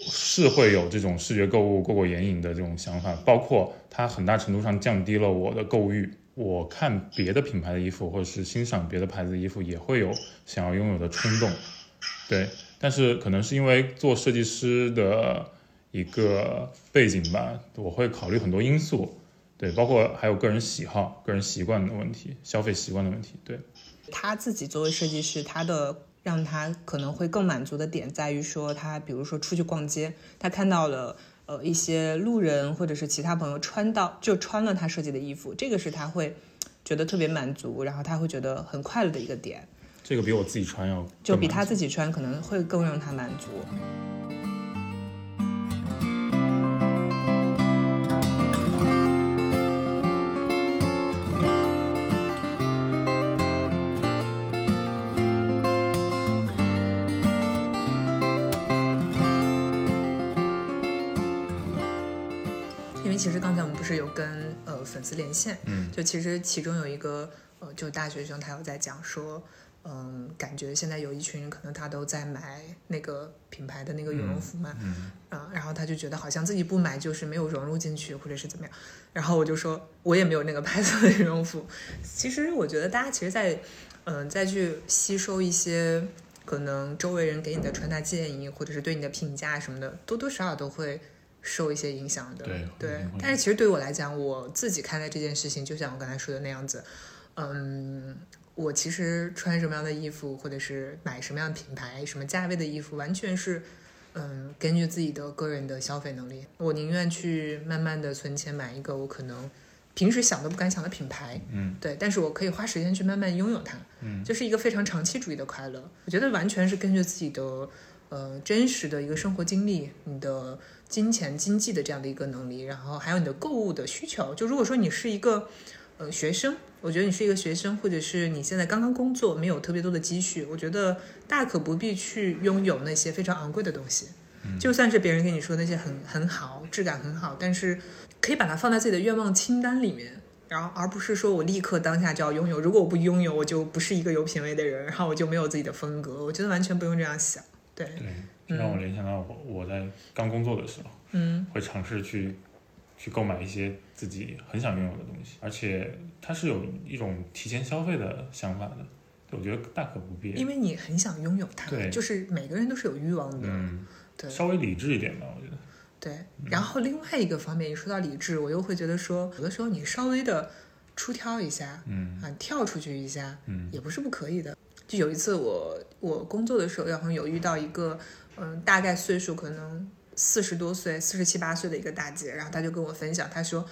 是会有这种视觉购物过过眼瘾的这种想法，包括它很大程度上降低了我的购物欲。我看别的品牌的衣服或者是欣赏别的牌子的衣服，也会有想要拥有的冲动。对，但是可能是因为做设计师的一个背景吧，我会考虑很多因素。对，包括还有个人喜好、个人习惯的问题、消费习惯的问题。对，他自己作为设计师，他的让他可能会更满足的点在于说，他比如说出去逛街，他看到了呃一些路人或者是其他朋友穿到就穿了他设计的衣服，这个是他会觉得特别满足，然后他会觉得很快乐的一个点。这个比我自己穿要就比他自己穿可能会更让他满足。有跟呃粉丝连线，嗯，就其实其中有一个呃，就大学生他有在讲说，嗯，感觉现在有一群人可能他都在买那个品牌的那个羽绒服嘛，嗯，啊，然后他就觉得好像自己不买就是没有融入进去或者是怎么样，然后我就说我也没有那个牌子的羽绒服。其实我觉得大家其实，在嗯再去吸收一些可能周围人给你的穿搭建议或者是对你的评价什么的，多多少少都会。受一些影响的，对，但是其实对于我来讲，我自己看待这件事情，就像我刚才说的那样子，嗯，我其实穿什么样的衣服，或者是买什么样的品牌、什么价位的衣服，完全是，嗯，根据自己的个人的消费能力，我宁愿去慢慢的存钱买一个我可能平时想都不敢想的品牌，嗯，对，但是我可以花时间去慢慢拥有它，嗯，就是一个非常长期主义的快乐。我觉得完全是根据自己的，呃，真实的一个生活经历，你的。金钱经济的这样的一个能力，然后还有你的购物的需求。就如果说你是一个呃学生，我觉得你是一个学生，或者是你现在刚刚工作，没有特别多的积蓄，我觉得大可不必去拥有那些非常昂贵的东西。就算是别人跟你说那些很很好，质感很好，但是可以把它放在自己的愿望清单里面，然后而不是说我立刻当下就要拥有。如果我不拥有，我就不是一个有品位的人，然后我就没有自己的风格。我觉得完全不用这样想。对。让我联想到我我在刚工作的时候，嗯，会尝试去去购买一些自己很想拥有的东西，而且它是有一种提前消费的想法的，我觉得大可不必。因为你很想拥有它，对，就是每个人都是有欲望的，嗯，对，稍微理智一点吧，我觉得。对，然后另外一个方面，一说到理智，我又会觉得说，有的时候你稍微的出挑一下，嗯啊，跳出去一下，嗯，也不是不可以的。就有一次我我工作的时候，然后有遇到一个。嗯，大概岁数可能四十多岁，四十七八岁的一个大姐，然后她就跟我分享，她说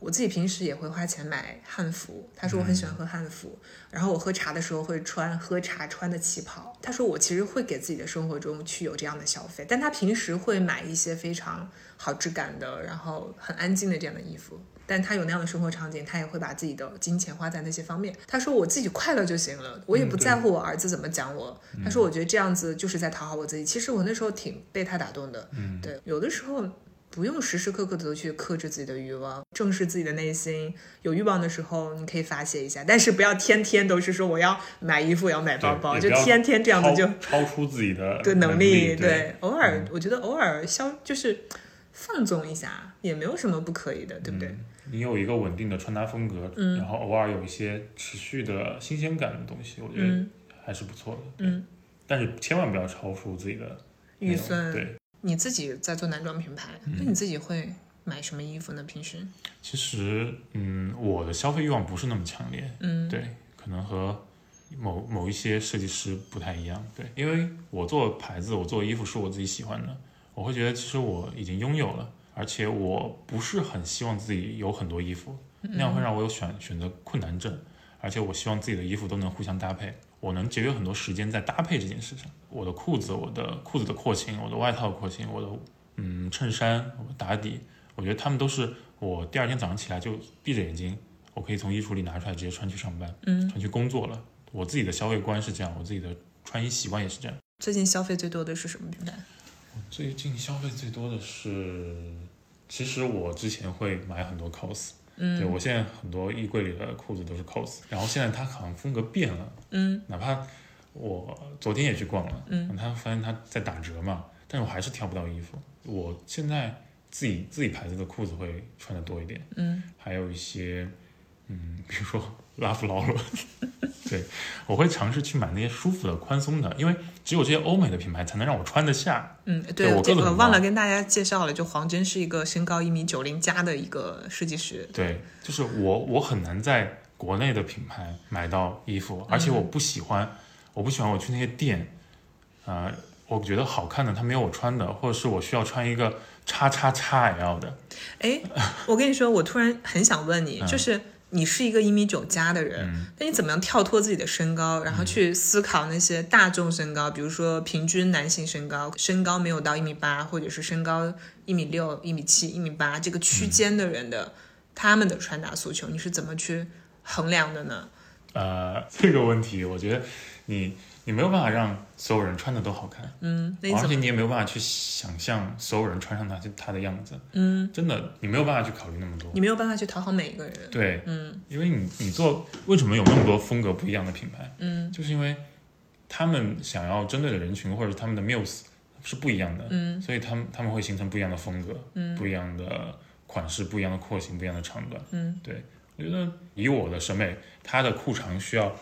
我自己平时也会花钱买汉服，她说我很喜欢喝汉服，然后我喝茶的时候会穿喝茶穿的旗袍，她说我其实会给自己的生活中去有这样的消费，但她平时会买一些非常好质感的，然后很安静的这样的衣服。但他有那样的生活场景，他也会把自己的金钱花在那些方面。他说：“我自己快乐就行了，我也不在乎我儿子怎么讲我。”他说：“我觉得这样子就是在讨好我自己。”其实我那时候挺被他打动的。嗯，对，有的时候不用时时刻刻都去克制自己的欲望，正视自己的内心。有欲望的时候，你可以发泄一下，但是不要天天都是说我要买衣服，要买包包，就天天这样子就超出自己的 对能力。对，偶尔我觉得偶尔消就是。放纵一下，也没有什么不可以的，对不对？嗯你有一个稳定的穿搭风格，嗯然后偶尔有一些持续的新鲜感的东西，我觉得嗯还是不错的。嗯，但是千万不要超出自己的预算。对，你自己在做男装品牌，嗯那你自己会买什么衣服呢？平时？其实嗯，我的消费欲望不是那么强烈，嗯，对，可能和某某一些设计师不太一样。对，因为我做牌子，我做衣服是我自己喜欢的，我会觉得其实我已经拥有了，而且我不是很希望自己有很多衣服，那样会让我有选选择困难症。而且我希望自己的衣服都能互相搭配，我能节约很多时间在搭配这件事上。我的裤子，我的裤子的廓形，我的外套的廓形，我的嗯衬衫，我打底，我觉得他们都是我第二天早上起来就闭着眼睛，我可以从衣橱里拿出来直接穿去上班，嗯，穿去工作了。我自己的消费观是这样，我自己的穿衣习惯也是这样。最近消费最多的是什么品牌？最近消费最多的是，其实我之前会买很多 cos，嗯，对我现在很多衣柜里的裤子都是 cos，然后现在它好像风格变了，嗯。哪怕我昨天也去逛了，嗯，他发现他在打折嘛，但是我还是挑不到衣服。我现在自己自己牌子的裤子会穿的多一点，嗯。还有一些，嗯，比如说拉夫劳伦，对我会尝试去买那些舒服的、宽松的，因为只有这些欧美的品牌才能让我穿得下。嗯，对我忘了跟大家介绍了，就黄真是一个身高一米九零加的一个设计师。对，就是我我很难在国内的品牌买到衣服，而且我不喜欢，我不喜欢我去那些店，啊、我觉得好看的它没有我穿的，或者是我需要穿一个叉叉叉 L 的，哎，我跟你说，我突然很想问你，嗯就是你是一个一米九加的人，嗯。那你怎么样跳脱自己的身高，然后去思考那些大众身高，比如说平均男性身高，身高没有到一米八，或者是身高一米六、一米七、一米八这个区间的人的、他们的穿搭诉求，你是怎么去衡量的呢？呃，这个问题我觉得你你没有办法让所有人穿的都好看，嗯？而且你也没有办法去想象所有人穿上它它的样子，嗯，真的你没有办法去考虑那么多。你没有办法去讨好每一个人。对，嗯因为你你做为什么有那么多风格不一样的品牌？嗯就是因为他们想要针对的人群或者他们的 muse 是不一样的，嗯所以他们他们会形成不一样的风格，嗯不一样的款式，不一样的廓形，不一样的长短。嗯对，我觉得以我的审美，它的裤长需要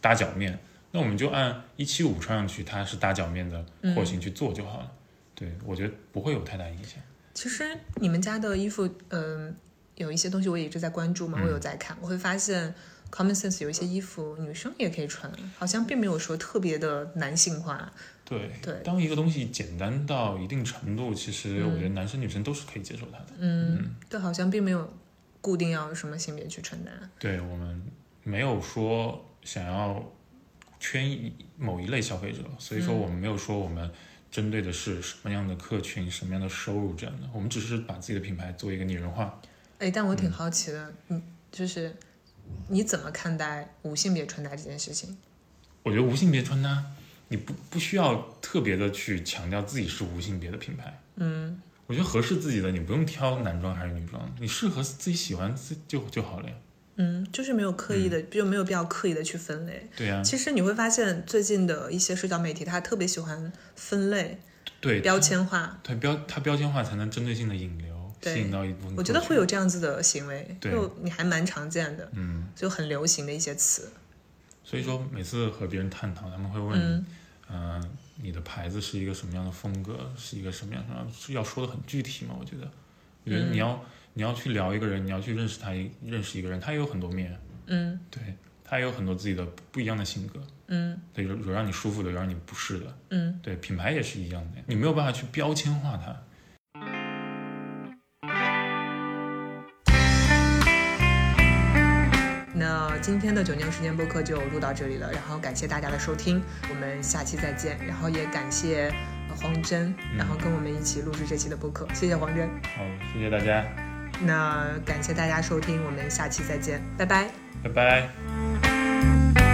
搭脚面，那我们就按一七五穿上去，它是搭脚面的廓形去做就好了。对，我觉得不会有太大影响。其实你们家的衣服，嗯、有一些东西我也一直在关注嘛，嗯我有在看，我会发现 Common Sense 有一些衣服女生也可以穿，好像并没有说特别的男性化。对，对当一个东西简单到一定程度，其实我觉得男生女生都是可以接受它的。嗯，对，好像并没有固定要什么性别去承担。对我们没有说想要圈一某一类消费者，所以说我们没有说我们针对的是什么样的客群、什么样的收入这样的，我们只是把自己的品牌做一个拟人化。哎，但我嗯挺好奇的，你就是你怎么看待无性别穿搭这件事情？我觉得无性别穿搭，你不不需要特别的去强调自己是无性别的品牌。嗯我觉得合适自己的，你不用挑男装还是女装，你适合自己喜欢自就就好了呀。嗯，就是没有刻意的，就没有必要刻意的去分类。对呀、其实你会发现，最近的一些社交媒体，它特别喜欢分类、对标签化。对标它标签化才能针对性的引流，吸引到一部分。我觉得会有。这样子的行为，就你还蛮常见的，嗯，就很流行的一些词。所以说每次和别人探讨，他们会问，嗯嗯、你的牌子是一个什么样的风格，是一个什么样的，是要说的很具体嘛？我觉得，我觉得你要、你要去聊一个人，你要去认识他，认识一个人，他也有很多面，嗯对他也有很多自己的不一样的性格，嗯对，有有让你舒服的，有让你不适的，嗯，对，品牌也是一样的，你没有办法去标签化它。那今天的九年时间播客就录到这里了，然后感谢大家的收听，我们下期再见。然后也感谢呃黄真，然后跟我们一起录制这期的播客，谢谢黄真。好，谢谢大家，那感谢大家收听，我们下期再见，拜拜。拜拜。